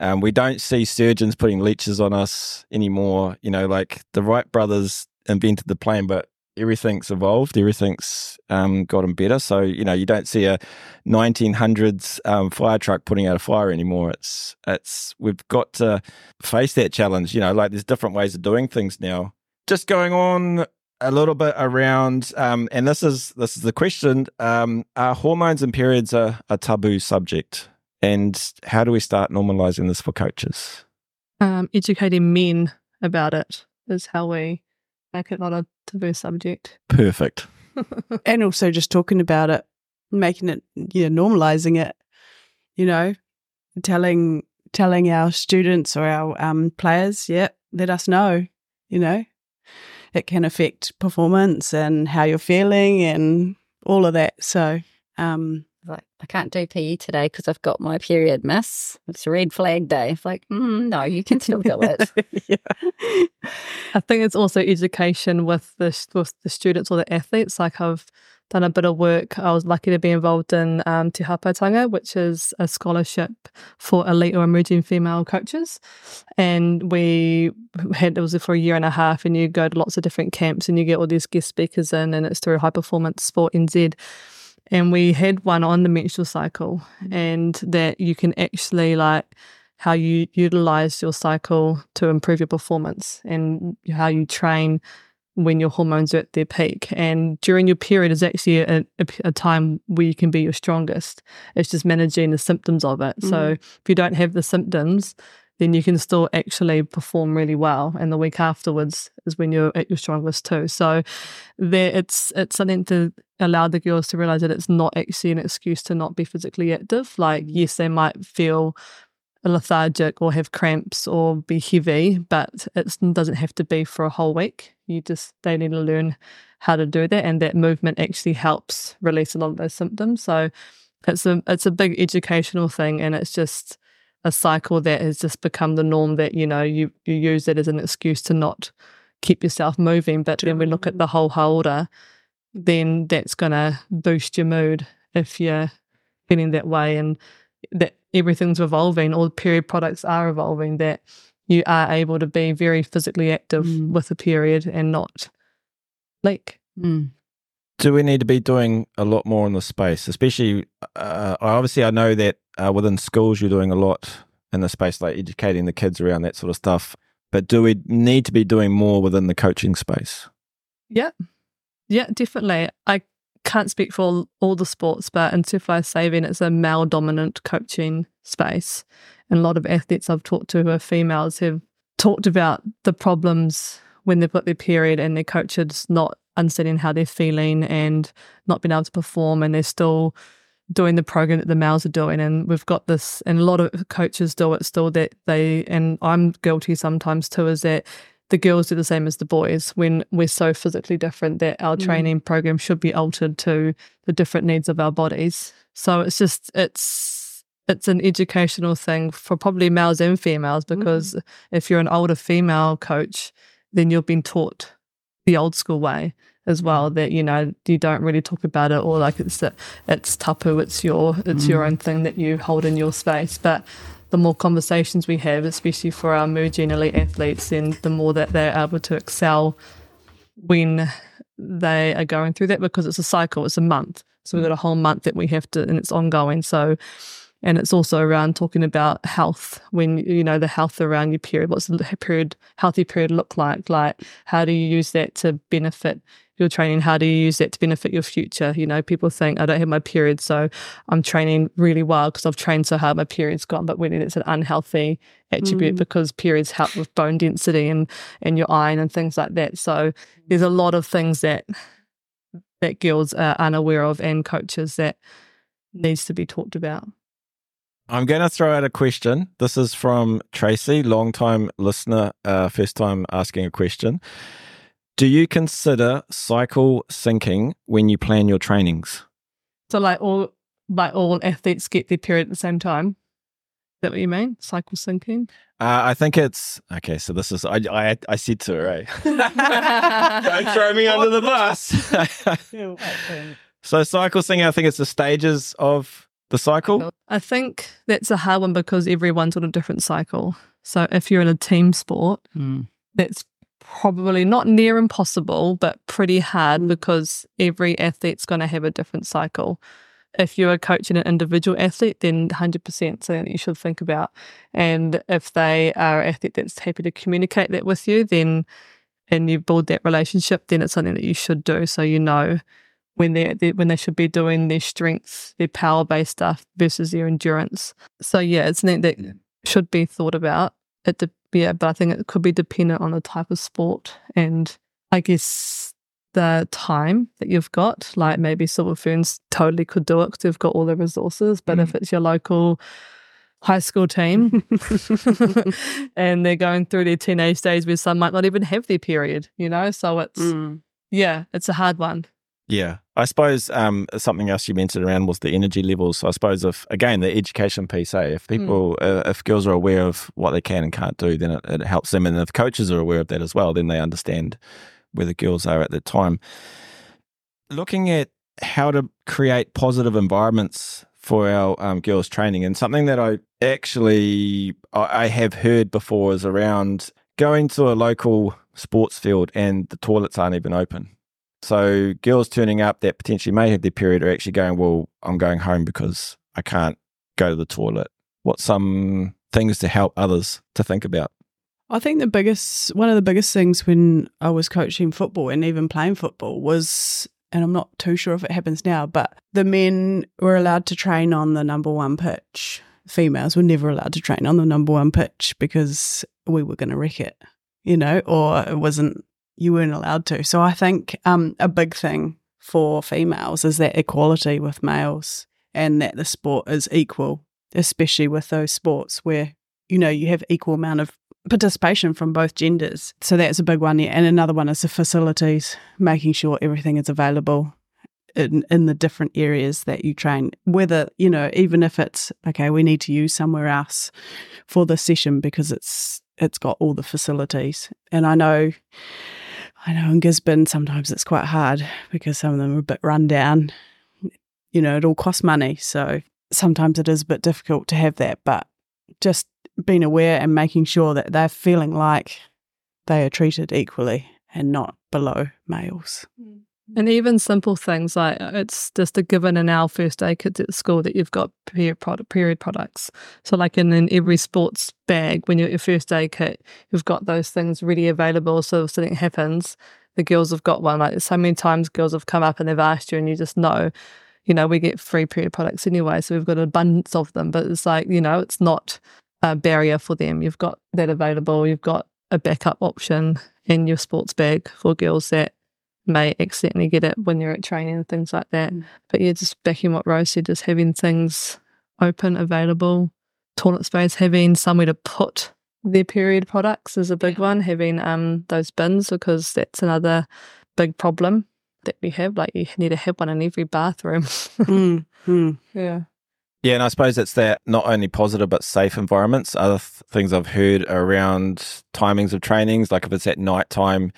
Um, we don't see surgeons putting leeches on us anymore. You know, like the Wright brothers invented the plane, but everything's evolved, everything's um, gotten better. So you know, you don't see a 1900s um, fire truck putting out a fire anymore. It's it's we've got to face that challenge. You know, like there's different ways of doing things now. Just going on a little bit around, um, and this is this is the question: um, Are hormones and periods a, a taboo subject? And how do we start normalizing this for coaches? Um, educating men about it is how we make it not a taboo subject. Perfect. and also just talking about it, making it, you know, normalizing it, you know, telling telling our students or our um, players, yeah, let us know, you know, it can affect performance and how you're feeling and all of that. So, um, like, I can't do PE today because I've got my period, miss. It's a red flag day. It's like, mm, no, you can still do it. I think it's also education with the with the students or the athletes. Like I've done a bit of work. I was lucky to be involved in um, Te Hāpaitanga, which is a scholarship for elite or emerging female coaches. And we had, it was for a year and a half, and you go to lots of different camps and you get all these guest speakers in, and it's through High Performance Sport NZ and we had one on the menstrual cycle and that you can actually like how you utilize your cycle to improve your performance and how you train when your hormones are at their peak. And during your period is actually a, a, a time where you can be your strongest. It's just managing the symptoms of it. Mm. So if you don't have the symptoms, then you can still actually perform really well. And the week afterwards is when you're at your strongest too. So there it's it's something to allow the girls to realize that it's not actually an excuse to not be physically active. Like mm. yes, they might feel lethargic or have cramps or be heavy, but it doesn't have to be for a whole week. You just they need to learn how to do that and that movement actually helps release a lot of those symptoms. So it's a it's a big educational thing, and it's just a cycle that has just become the norm. That you know you you use it as an excuse to not keep yourself moving. But then we look at the whole hauora, then that's going to boost your mood if you're feeling that way, and that everything's evolving. All period products are evolving. That you are able to be very physically active Mm. with a period and not leak. Mm. Do we need to be doing a lot more in the space? Especially, uh, obviously, I know that uh, within schools you're doing a lot in the space, like educating the kids around that sort of stuff. But do we need to be doing more within the coaching space? Yeah. Yeah, definitely. I can't speak for all, the sports, but in Surf Life Saving, it's a male dominant coaching space. And a lot of athletes I've talked to who are females have talked about the problems when they've got their period and their coach is not understanding how they're feeling and not being able to perform and they're still doing the program that the males are doing and we've got this and a lot of coaches do it still that they and I'm guilty sometimes too is that the girls do the same as the boys when we're so physically different that our Mm. training program should be altered to the different needs of our bodies. So it's just it's it's an educational thing for probably males and females because if you're an older female coach, then you've been taught the old school way as well that you know you don't really talk about it or like it's it's tapu it's your it's your mm. own thing that you hold in your space. But the more conversations we have especially for our emerging elite athletes then the more that they're able to excel when they are going through that because it's a cycle it's a month. So we've got a whole month that we have to and it's ongoing. So and it's also around talking about health when you know the health around your period what's the period healthy period look like like how do you use that to benefit your training how do you use that to benefit your future you know people think i don't have my period so i'm training really well because i've trained so hard my period's gone but really it's an unhealthy attribute Mm. because periods help with bone density and and your iron and things like that so there's a lot of things that that girls are unaware of and coaches that needs to be talked about I'm going to throw out a question. This is from Tracy, long time listener, uh, first time asking a question. Do you consider cycle syncing when you plan your trainings? So like all like all athletes get their period at the same time. Is that what you mean? Cycle syncing? Uh, I think it's okay. So this is I I, I said to her, eh? Don't throw me under the bus. so cycle syncing, I think it's the stages of the cycle. I think that's a hard one because everyone's on a different cycle. So if you're in a team sport, Mm. that's probably not near impossible, but pretty hard mm. because every athlete's going to have a different cycle. If you're coaching an individual athlete, then 100% something that you should think about. And if they are an athlete that's happy to communicate that with you, then and you build that relationship, then it's something that you should do. So you know when they when they should be doing their strengths, their power based stuff versus their endurance. So yeah, it's something that should be thought about. It de- yeah, but I think it could be dependent on the type of sport and I guess the time that you've got. Like maybe Silver Ferns totally could do it because they've got all the resources. But if it's your local high school team and they're going through their teenage days where some might not even have their period, you know? So it's, Mm. yeah, it's a hard one. Yeah, I suppose um, something else you mentioned around was the energy levels. So I suppose if again the education piece, eh, if people, uh, if girls are aware of what they can and can't do, then it, it helps them. And if coaches are aware of that as well, then they understand where the girls are at the time. Looking at how to create positive environments for our um, girls training, and something that I actually I I have heard before is around going to a local sports field and the toilets aren't even open. So girls turning up that potentially may have their period are actually going, well, I'm going home because I can't go to the toilet. What's some things to help others to think about? I think the biggest, one of the biggest things when I was coaching football and even playing football was, and I'm not too sure if it happens now, but the men were allowed to train on the number one pitch. Females were never allowed to train on the number one pitch because we were going to wreck it, you know, or it wasn't, you weren't allowed to. So I think um, a big thing for females is that equality with males and that the sport is equal, especially with those sports where, you know, you have equal amount of participation from both genders. So that's a big one. Yeah. And another one is the facilities, making sure everything is available. in, in the different areas that you train, whether, you know, even if it's, okay, we need to use somewhere else for the session because it's, it's got all the facilities. And I know, I know in Gisborne, sometimes it's quite hard because some of them are a bit run down. You know, it all costs money. So sometimes it is a bit difficult to have that, but just being aware and making sure that they're feeling like they are treated equally and not below males. Mm. And even simple things like uh, it's just a given in our first aid kits at school that you've got period, product, period products. So, like in, in every sports bag, when you're your first aid kit, you've got those things ready available. So, if something happens, the girls have got one. Like so many times, girls have come up and they've asked you, and you just know, you know, we get free period products anyway. So, we've got an abundance of them. But it's like, you know, it's not a barrier for them. You've got that available. You've got a backup option in your sports bag for girls that may accidentally get it when you're at training and things like that. Mm. But yeah, just backing what Rose said, just having things open, available, toilet space, having somewhere to put their period products is a big one. Having um those bins because that's another big problem that we have. Like you need to have one in every bathroom. mm, mm. yeah. Yeah, and I suppose it's that not only positive but safe environments. Other th- things I've heard around timings of trainings, like if it's at night time,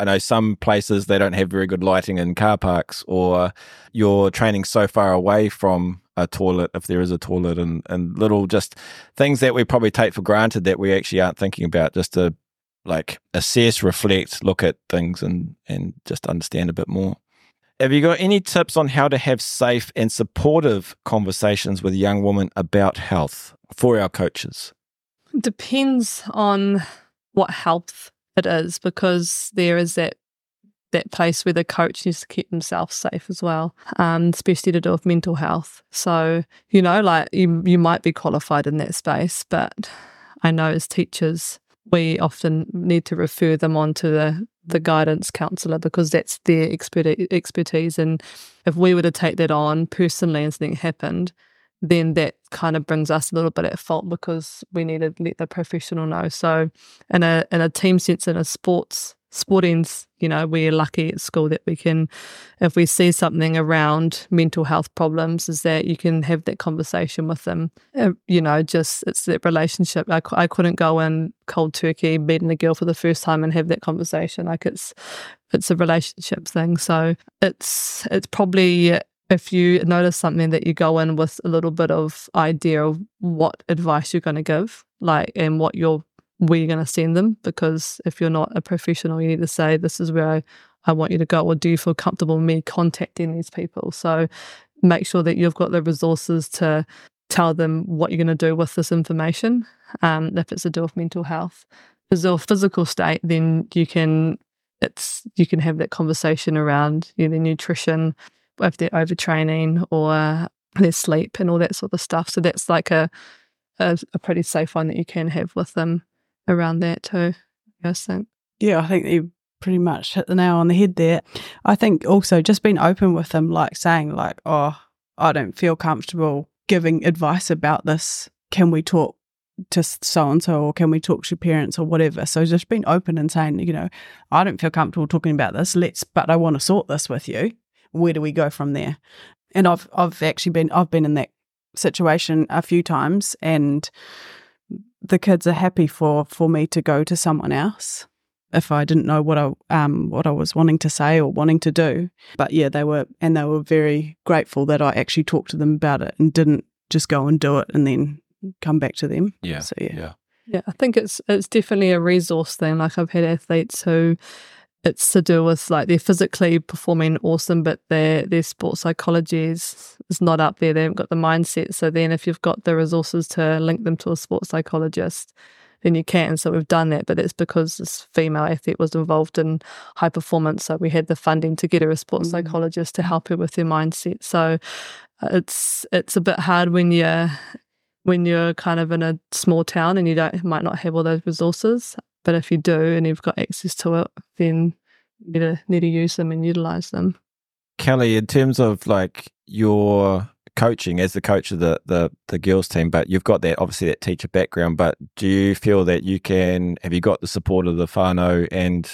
I know some places they don't have very good lighting in car parks, or you're training so far away from a toilet if there is a toilet, and, and little just things that we probably take for granted that we actually aren't thinking about just to like assess, reflect, look at things, and and just understand a bit more. Have you got any tips on how to have safe and supportive conversations with young women about health for our coaches? Depends on what health it is because there is that that place where the coach needs to keep themselves safe as well, um, especially to do with mental health. So, you know, like you, you might be qualified in that space, but I know as teachers, we often need to refer them on to the, the guidance counsellor because that's their expert, expertise. And if we were to take that on personally and something happened, then that kind of brings us a little bit at fault because we need to let the professional know. So, in a in a team sense, in a sports sporting's, you know, we're lucky at school that we can, if we see something around mental health problems, is that you can have that conversation with them. Uh, you know, just it's that relationship. I, I couldn't go in cold turkey meeting a girl for the first time and have that conversation. Like it's it's a relationship thing. So it's it's probably if you notice something that you go in with a little bit of idea of what advice you're going to give, like, and what you're where you're going to send them. Because if you're not a professional, you need to say, "This is where I, I want you to go," or "Do you feel comfortable me contacting these people?" So make sure that you've got the resources to tell them what you're going to do with this information. Um, if it's to do with mental health, if it's physical state, then you can it's you can have that conversation around you know, nutrition if they're overtraining or their sleep and all that sort of stuff. So that's like a, a, a pretty safe one that you can have with them around that too. I think. Yeah, I think you pretty much hit the nail on the head there. I think also just being open with them, like saying like, "Oh, I don't feel comfortable giving advice about this. Can we talk to so and so, or can we talk to parents or whatever?" So just being open and saying, you know, I don't feel comfortable talking about this. Let's, but I want to sort this with you where do we go from there? And I've I've actually been I've been in that situation a few times and the kids are happy for for me to go to someone else if I didn't know what I um what I was wanting to say or wanting to do. But yeah, they were and they were very grateful that I actually talked to them about it and didn't just go and do it and then come back to them. Yeah. So yeah. Yeah. Yeah, I think it's it's definitely a resource thing. Like I've had athletes who it's to do with like they're physically performing awesome, but their their sports psychology is, is not up there. They haven't got the mindset. So then, if you've got the resources to link them to a sports psychologist, then you can. So we've done that, but it's because this female athlete was involved in high performance. So we had the funding to get her a sports Mm. psychologist to help her with her mindset. So uh, it's it's a bit hard when you're when you're kind of in a small town and you don't might not have all those resources. But if you do and you've got access to it, then you need to, need to use them and utilize them. Kelly, in terms of like your coaching as the coach of the, the the girls team, but you've got that obviously that teacher background. But do you feel that you can have you got the support of the whānau and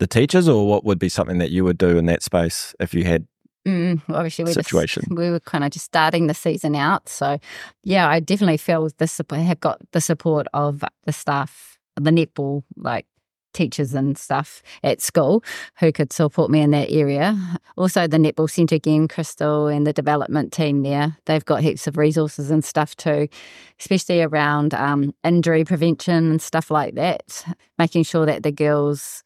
the teachers, or what would be something that you would do in that space if you had Mm, obviously, we situation. Just, we were kind of just starting the season out, so yeah, I definitely feel the this. Have got the support of the staff, the netball like teachers and stuff at school who could support me in that area. Also, the netball centre again, Crystal and the development team there, they've got heaps of resources and stuff too, especially around um, injury prevention and stuff like that, making sure that the girls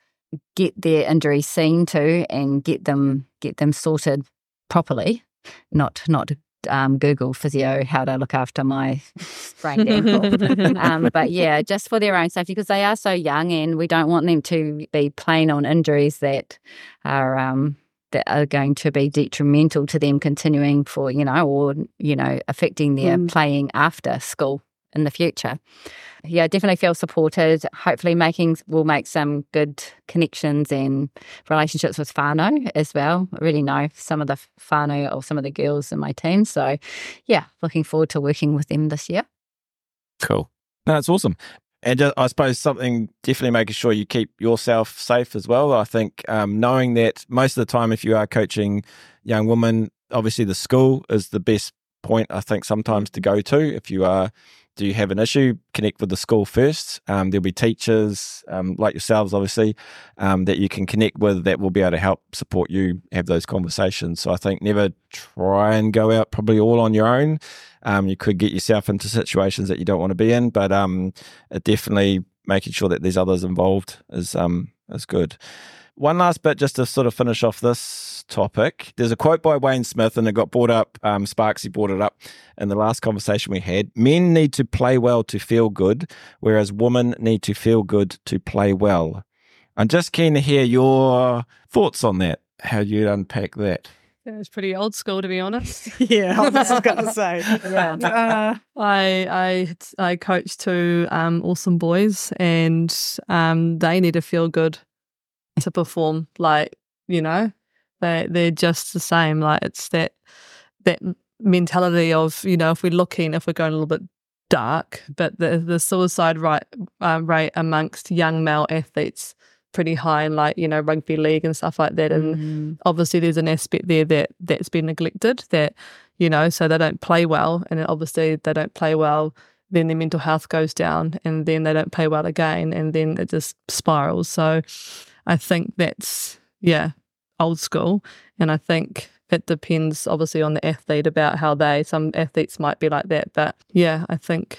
get their injuries seen to and get them get them sorted properly not not um, Google physio how to look after my sprained ankle. um, but yeah, just for their own safety because they are so young and we don't want them to be playing on injuries that are um, that are going to be detrimental to them continuing for you know or you know affecting their mm. playing after school in the future. Yeah, definitely feel supported. Hopefully, making will make some good connections and relationships with whānau as well. I really know some of the whānau or some of the girls in my team. So, yeah, looking forward to working with them this year. Cool. No, that's awesome. And just, I suppose something definitely making sure you keep yourself safe as well. I think um, knowing that most of the time, if you are coaching young women, obviously the school is the best point I think sometimes to go to if you are do you have an issue, connect with the school first. Um, there'll be teachers um, like yourselves, obviously, um, that you can connect with that will be able to help support you have those conversations. So I think never try and go out probably all on your own. Um, you could get yourself into situations that you don't want to be in, but um, definitely making sure that there's others involved is um, is good. One last bit just to sort of finish off this topic. There's a quote by Wayne Smith, and it got brought up. Um, Sparksy brought it up in the last conversation we had. Men need to play well to feel good, whereas women need to feel good to play well. I'm just keen to hear your thoughts on that, how you'd unpack that. Yeah, it's pretty old school, to be honest. yeah, I was going to say. yeah. Uh, I I I coach two um, awesome boys, and um, they need to feel good to perform. Like, you know, they they're just the same. Like it's that that mentality of, you know, if we're looking, if we're going a little bit dark, but the the suicide rate uh, rate amongst young male athletes pretty high in like you know rugby league and stuff like that and mm. obviously there's an aspect there that that's been neglected that you know so they don't play well and obviously they don't play well then their mental health goes down and then they don't play well again and then it just spirals so I think that's, yeah, old school. And I think it depends obviously on the athlete about how they, some athletes might be like that. But yeah, I think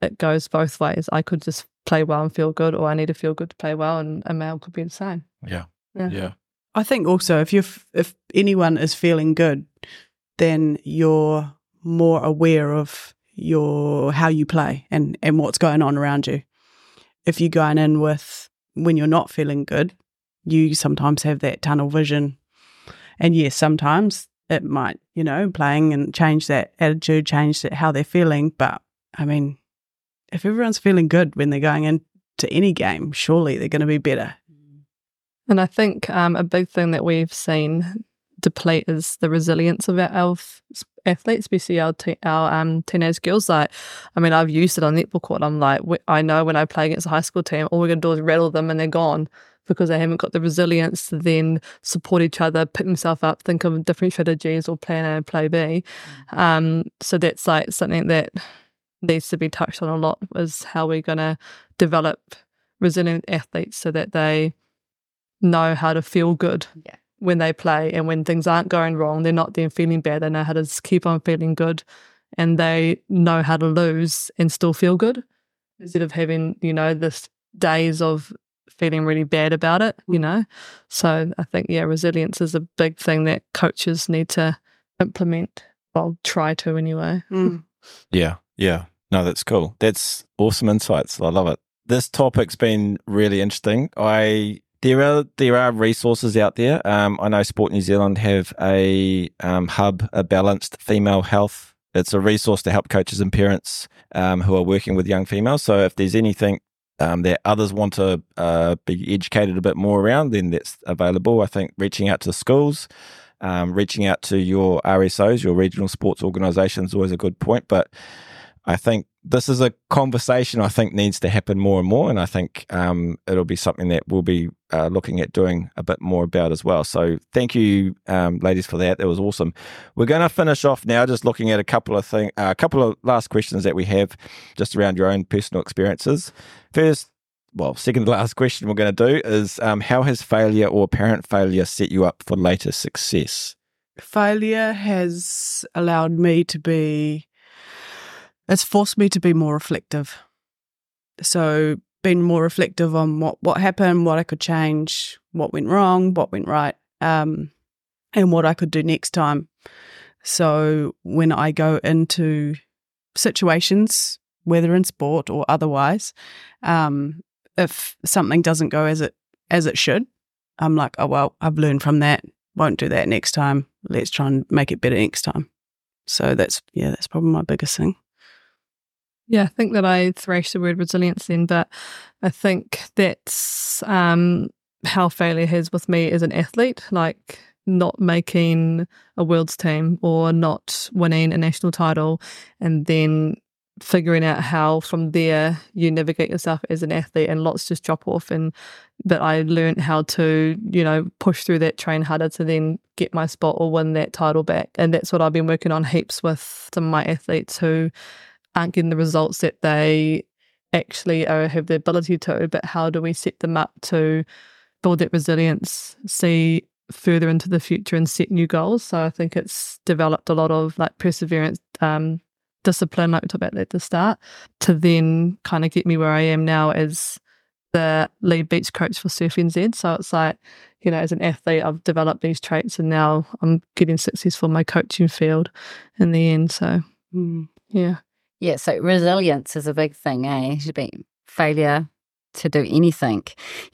it goes both ways. I could just play well and feel good, or I need to feel good to play well, and a male could be the same. Yeah. Yeah. yeah. I think also if you if anyone is feeling good, then you're more aware of your how you play and and what's going on around you. If you're going in with when you're not feeling good, you sometimes have that tunnel vision. And yes, sometimes it might, you know, playing and change that attitude, change that, how they're feeling. But I mean, if everyone's feeling good when they're going into any game, surely they're going to be better. And I think um, a big thing that we've seen deplete is the resilience of our, athletes, especially our, te- our um, teenage girls. Like, I mean, I've used it on netball court. I'm like, I know when I play against a high school team, all we're going to do is rattle them and they're gone because they haven't got the resilience to then support each other, pick themselves up, think of different strategies or plan A and play B. Mm-hmm. Um, so that's like something that needs to be touched on a lot is how we're going to develop resilient athletes so that they know how to feel good yeah. when they play and when things aren't going wrong, they're not then feeling bad. They know how to keep on feeling good and they know how to lose and still feel good instead of having, you know, this days of feeling really bad about it, you mm. know? So I think, yeah, resilience is a big thing that coaches need to implement. I'll try to anyway. Mm. Yeah, yeah. No, that's cool. That's awesome insights. I love it. This topic's been really interesting. I there are there are resources out there. Um, I know Sport New Zealand have a um, hub, a balanced female health. It's a resource to help coaches and parents um, who are working with young females. So if there's anything um, that others want to uh, be educated a bit more around, then that's available. I think reaching out to schools, um, reaching out to your RSOs, your regional sports organisations, is always a good point. But I think this is a conversation I think needs to happen more and more, and I think um, it'll be something that we'll be uh, looking at doing a bit more about as well. So thank you, um, ladies, for that. That was awesome. We're going to finish off now, just looking at a couple of thing, uh, a couple of last questions that we have, just around your own personal experiences. First, well, second to last question we're going to do is um, how has failure or apparent failure set you up for later success? Failure has allowed me to be, it's forced me to be more reflective. So, being more reflective on what, what happened, what I could change, what went wrong, what went right, um, and what I could do next time. So, when I go into situations, whether in sport or otherwise, um, if something doesn't go as it as it should, I'm like, oh well, I've learned from that. Won't do that next time. Let's try and make it better next time. So that's yeah, that's probably my biggest thing. Yeah, I think that I thrashed the word resilience then, but I think that's um, how failure has with me as an athlete, like not making a world's team or not winning a national title and then figuring out how from there you navigate yourself as an athlete and lots just drop off. And but I learned how to you know push through that train harder to then get my spot or win that title back. And that's what I've been working on heaps with some of my athletes who aren't getting the results that they actually are, have the ability to but how do we set them up to build that resilience see further into the future and set new goals so I think it's developed a lot of like perseverance um, discipline, like we talked about at the start, to then kind of get me where I am now as the lead beach coach for Surf NZ. So it's like, you know, as an athlete, I've developed these traits and now I'm getting successful in my coaching field in the end. So, mm, yeah. Yeah. So resilience is a big thing, eh? Should be failure to do anything.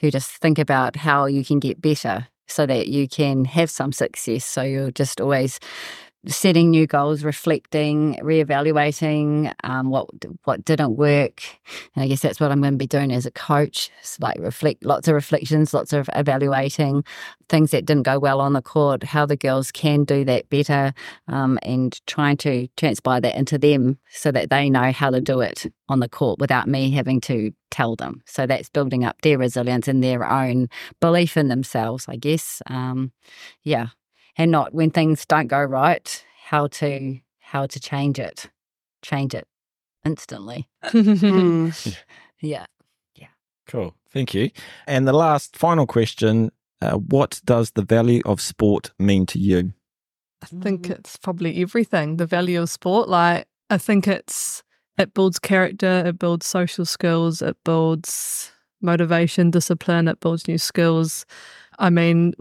You just think about how you can get better so that you can have some success. So you're just always setting new goals, reflecting, reevaluating um, what what didn't work. And I guess that's what I'm going to be doing as a coach. It's like reflect, lots of reflections, lots of evaluating things that didn't go well on the court, how the girls can do that better, um, and trying to transpire that into them so that they know how to do it on the court without me having to tell them. So that's building up their resilience and their own belief in themselves, I guess. Um, yeah, and not when things don't go right, how to how to change it, change it instantly. mm. Yeah, yeah. Cool. Thank you. And the last final question: uh, What does the value of sport mean to you? I think mm. it's probably everything. The value of sport, like I think it's it builds character, it builds social skills, it builds motivation, discipline, it builds new skills. I mean,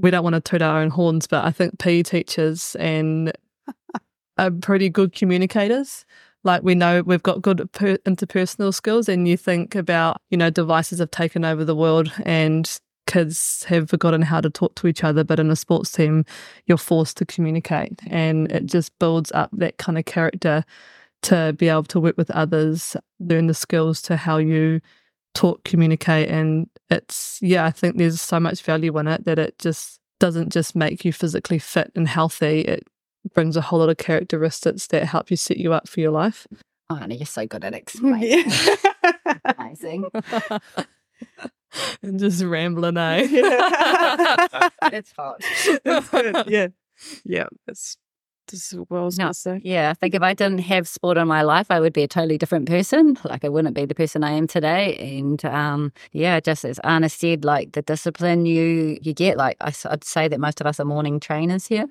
we don't want to toot our own horns, but I think PE teachers and are pretty good communicators. Like we know we've got good per- interpersonal skills, and you think about you know devices have taken over the world, and kids have forgotten how to talk to each other. But in a sports team, you're forced to communicate, and it just builds up that kind of character to be able to work with others, learn the skills to how you talk, communicate, and it's yeah, I think there's so much value in it that it just doesn't just make you physically fit and healthy. It brings a whole lot of characteristics that help you set you up for your life. Oh, Arna, you're so good at explaining. Amazing. and just rambling, eh? it's hot. Yeah. Yeah. It's this is what I was no, going to say. Yeah, I think if I didn't have sport in my life, I would be a totally different person. Like I wouldn't be the person I am today. And um, yeah, just as Arna said, like the discipline you you get, like I, I'd say that most of us are morning trainers here.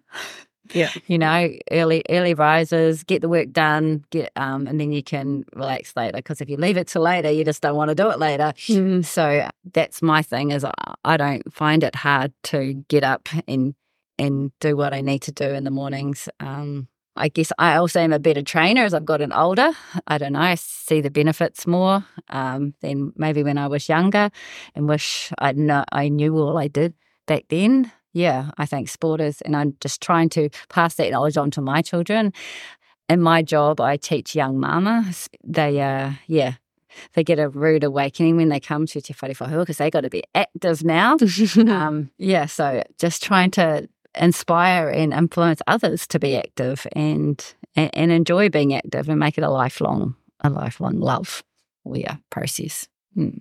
Yeah, you know, early early risers, get the work done, get um, and then you can relax later. Because if you leave it till later, you just don't want to do it later. Mm. So that's my thing. Is I don't find it hard to get up and and do what I need to do in the mornings. Um, I guess I also am a better trainer as I've gotten older. I don't know, I see the benefits more um, than maybe when I was younger and wish I know I knew all I did back then. Yeah, I think sport is, and I'm just trying to pass that knowledge on to my children. In my job, I teach young mamas. They, uh, yeah, they get a rude awakening when they come to Te Whare Whahua because they got to be active now. um, yeah, so just trying to inspire and influence others to be active and, and, and enjoy being active and make it a lifelong a lifelong love or yeah process. Hmm.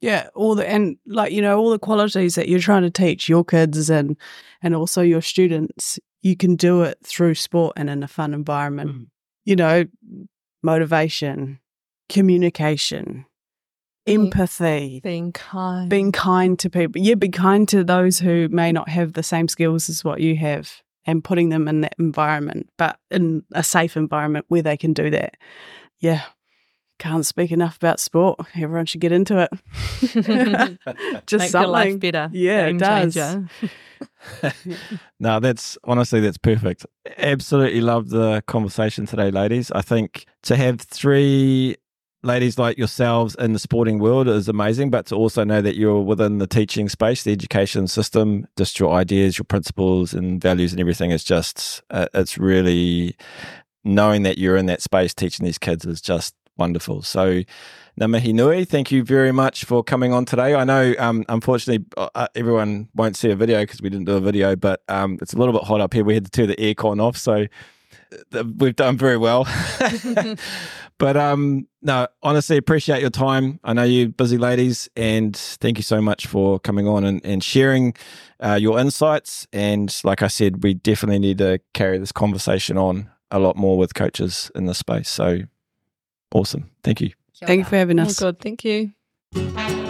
Yeah, all the and like you know all the qualities that you're trying to teach your kids and and also your students, you can do it through sport and in a fun environment. Mm. You know, motivation, communication, empathy, Being kind. being kind to people. Yeah, be kind to those who may not have the same skills as what you have and putting them in that environment, but in a safe environment where they can do that. Yeah. Can't speak enough about sport. Everyone should get into it. Just Make something. your life better. Yeah, it does. changer. No, that's honestly that's perfect. Absolutely love the conversation today, ladies. I think to have three ladies like yourselves in the sporting world is amazing, but to also know that you're within the teaching space, the education system, just your ideas, your principles and values and everything is just uh, it's really knowing that you're in that space teaching these kids is just wonderful. So Ngā mihi nui, thank you very much for coming on today. I know, um, unfortunately, uh, everyone won't see a video because we didn't do a video, but um, it's a little bit hot up here. We had to turn the aircon off, so uh, we've done very well. but um, no, honestly, appreciate your time. I know you busy ladies, and thank you so much for coming on and, and sharing uh, your insights. And like I said, we definitely need to carry this conversation on a lot more with coaches in this space. So awesome. Thank you. Thank you for having us. Oh, us. good. Thank you.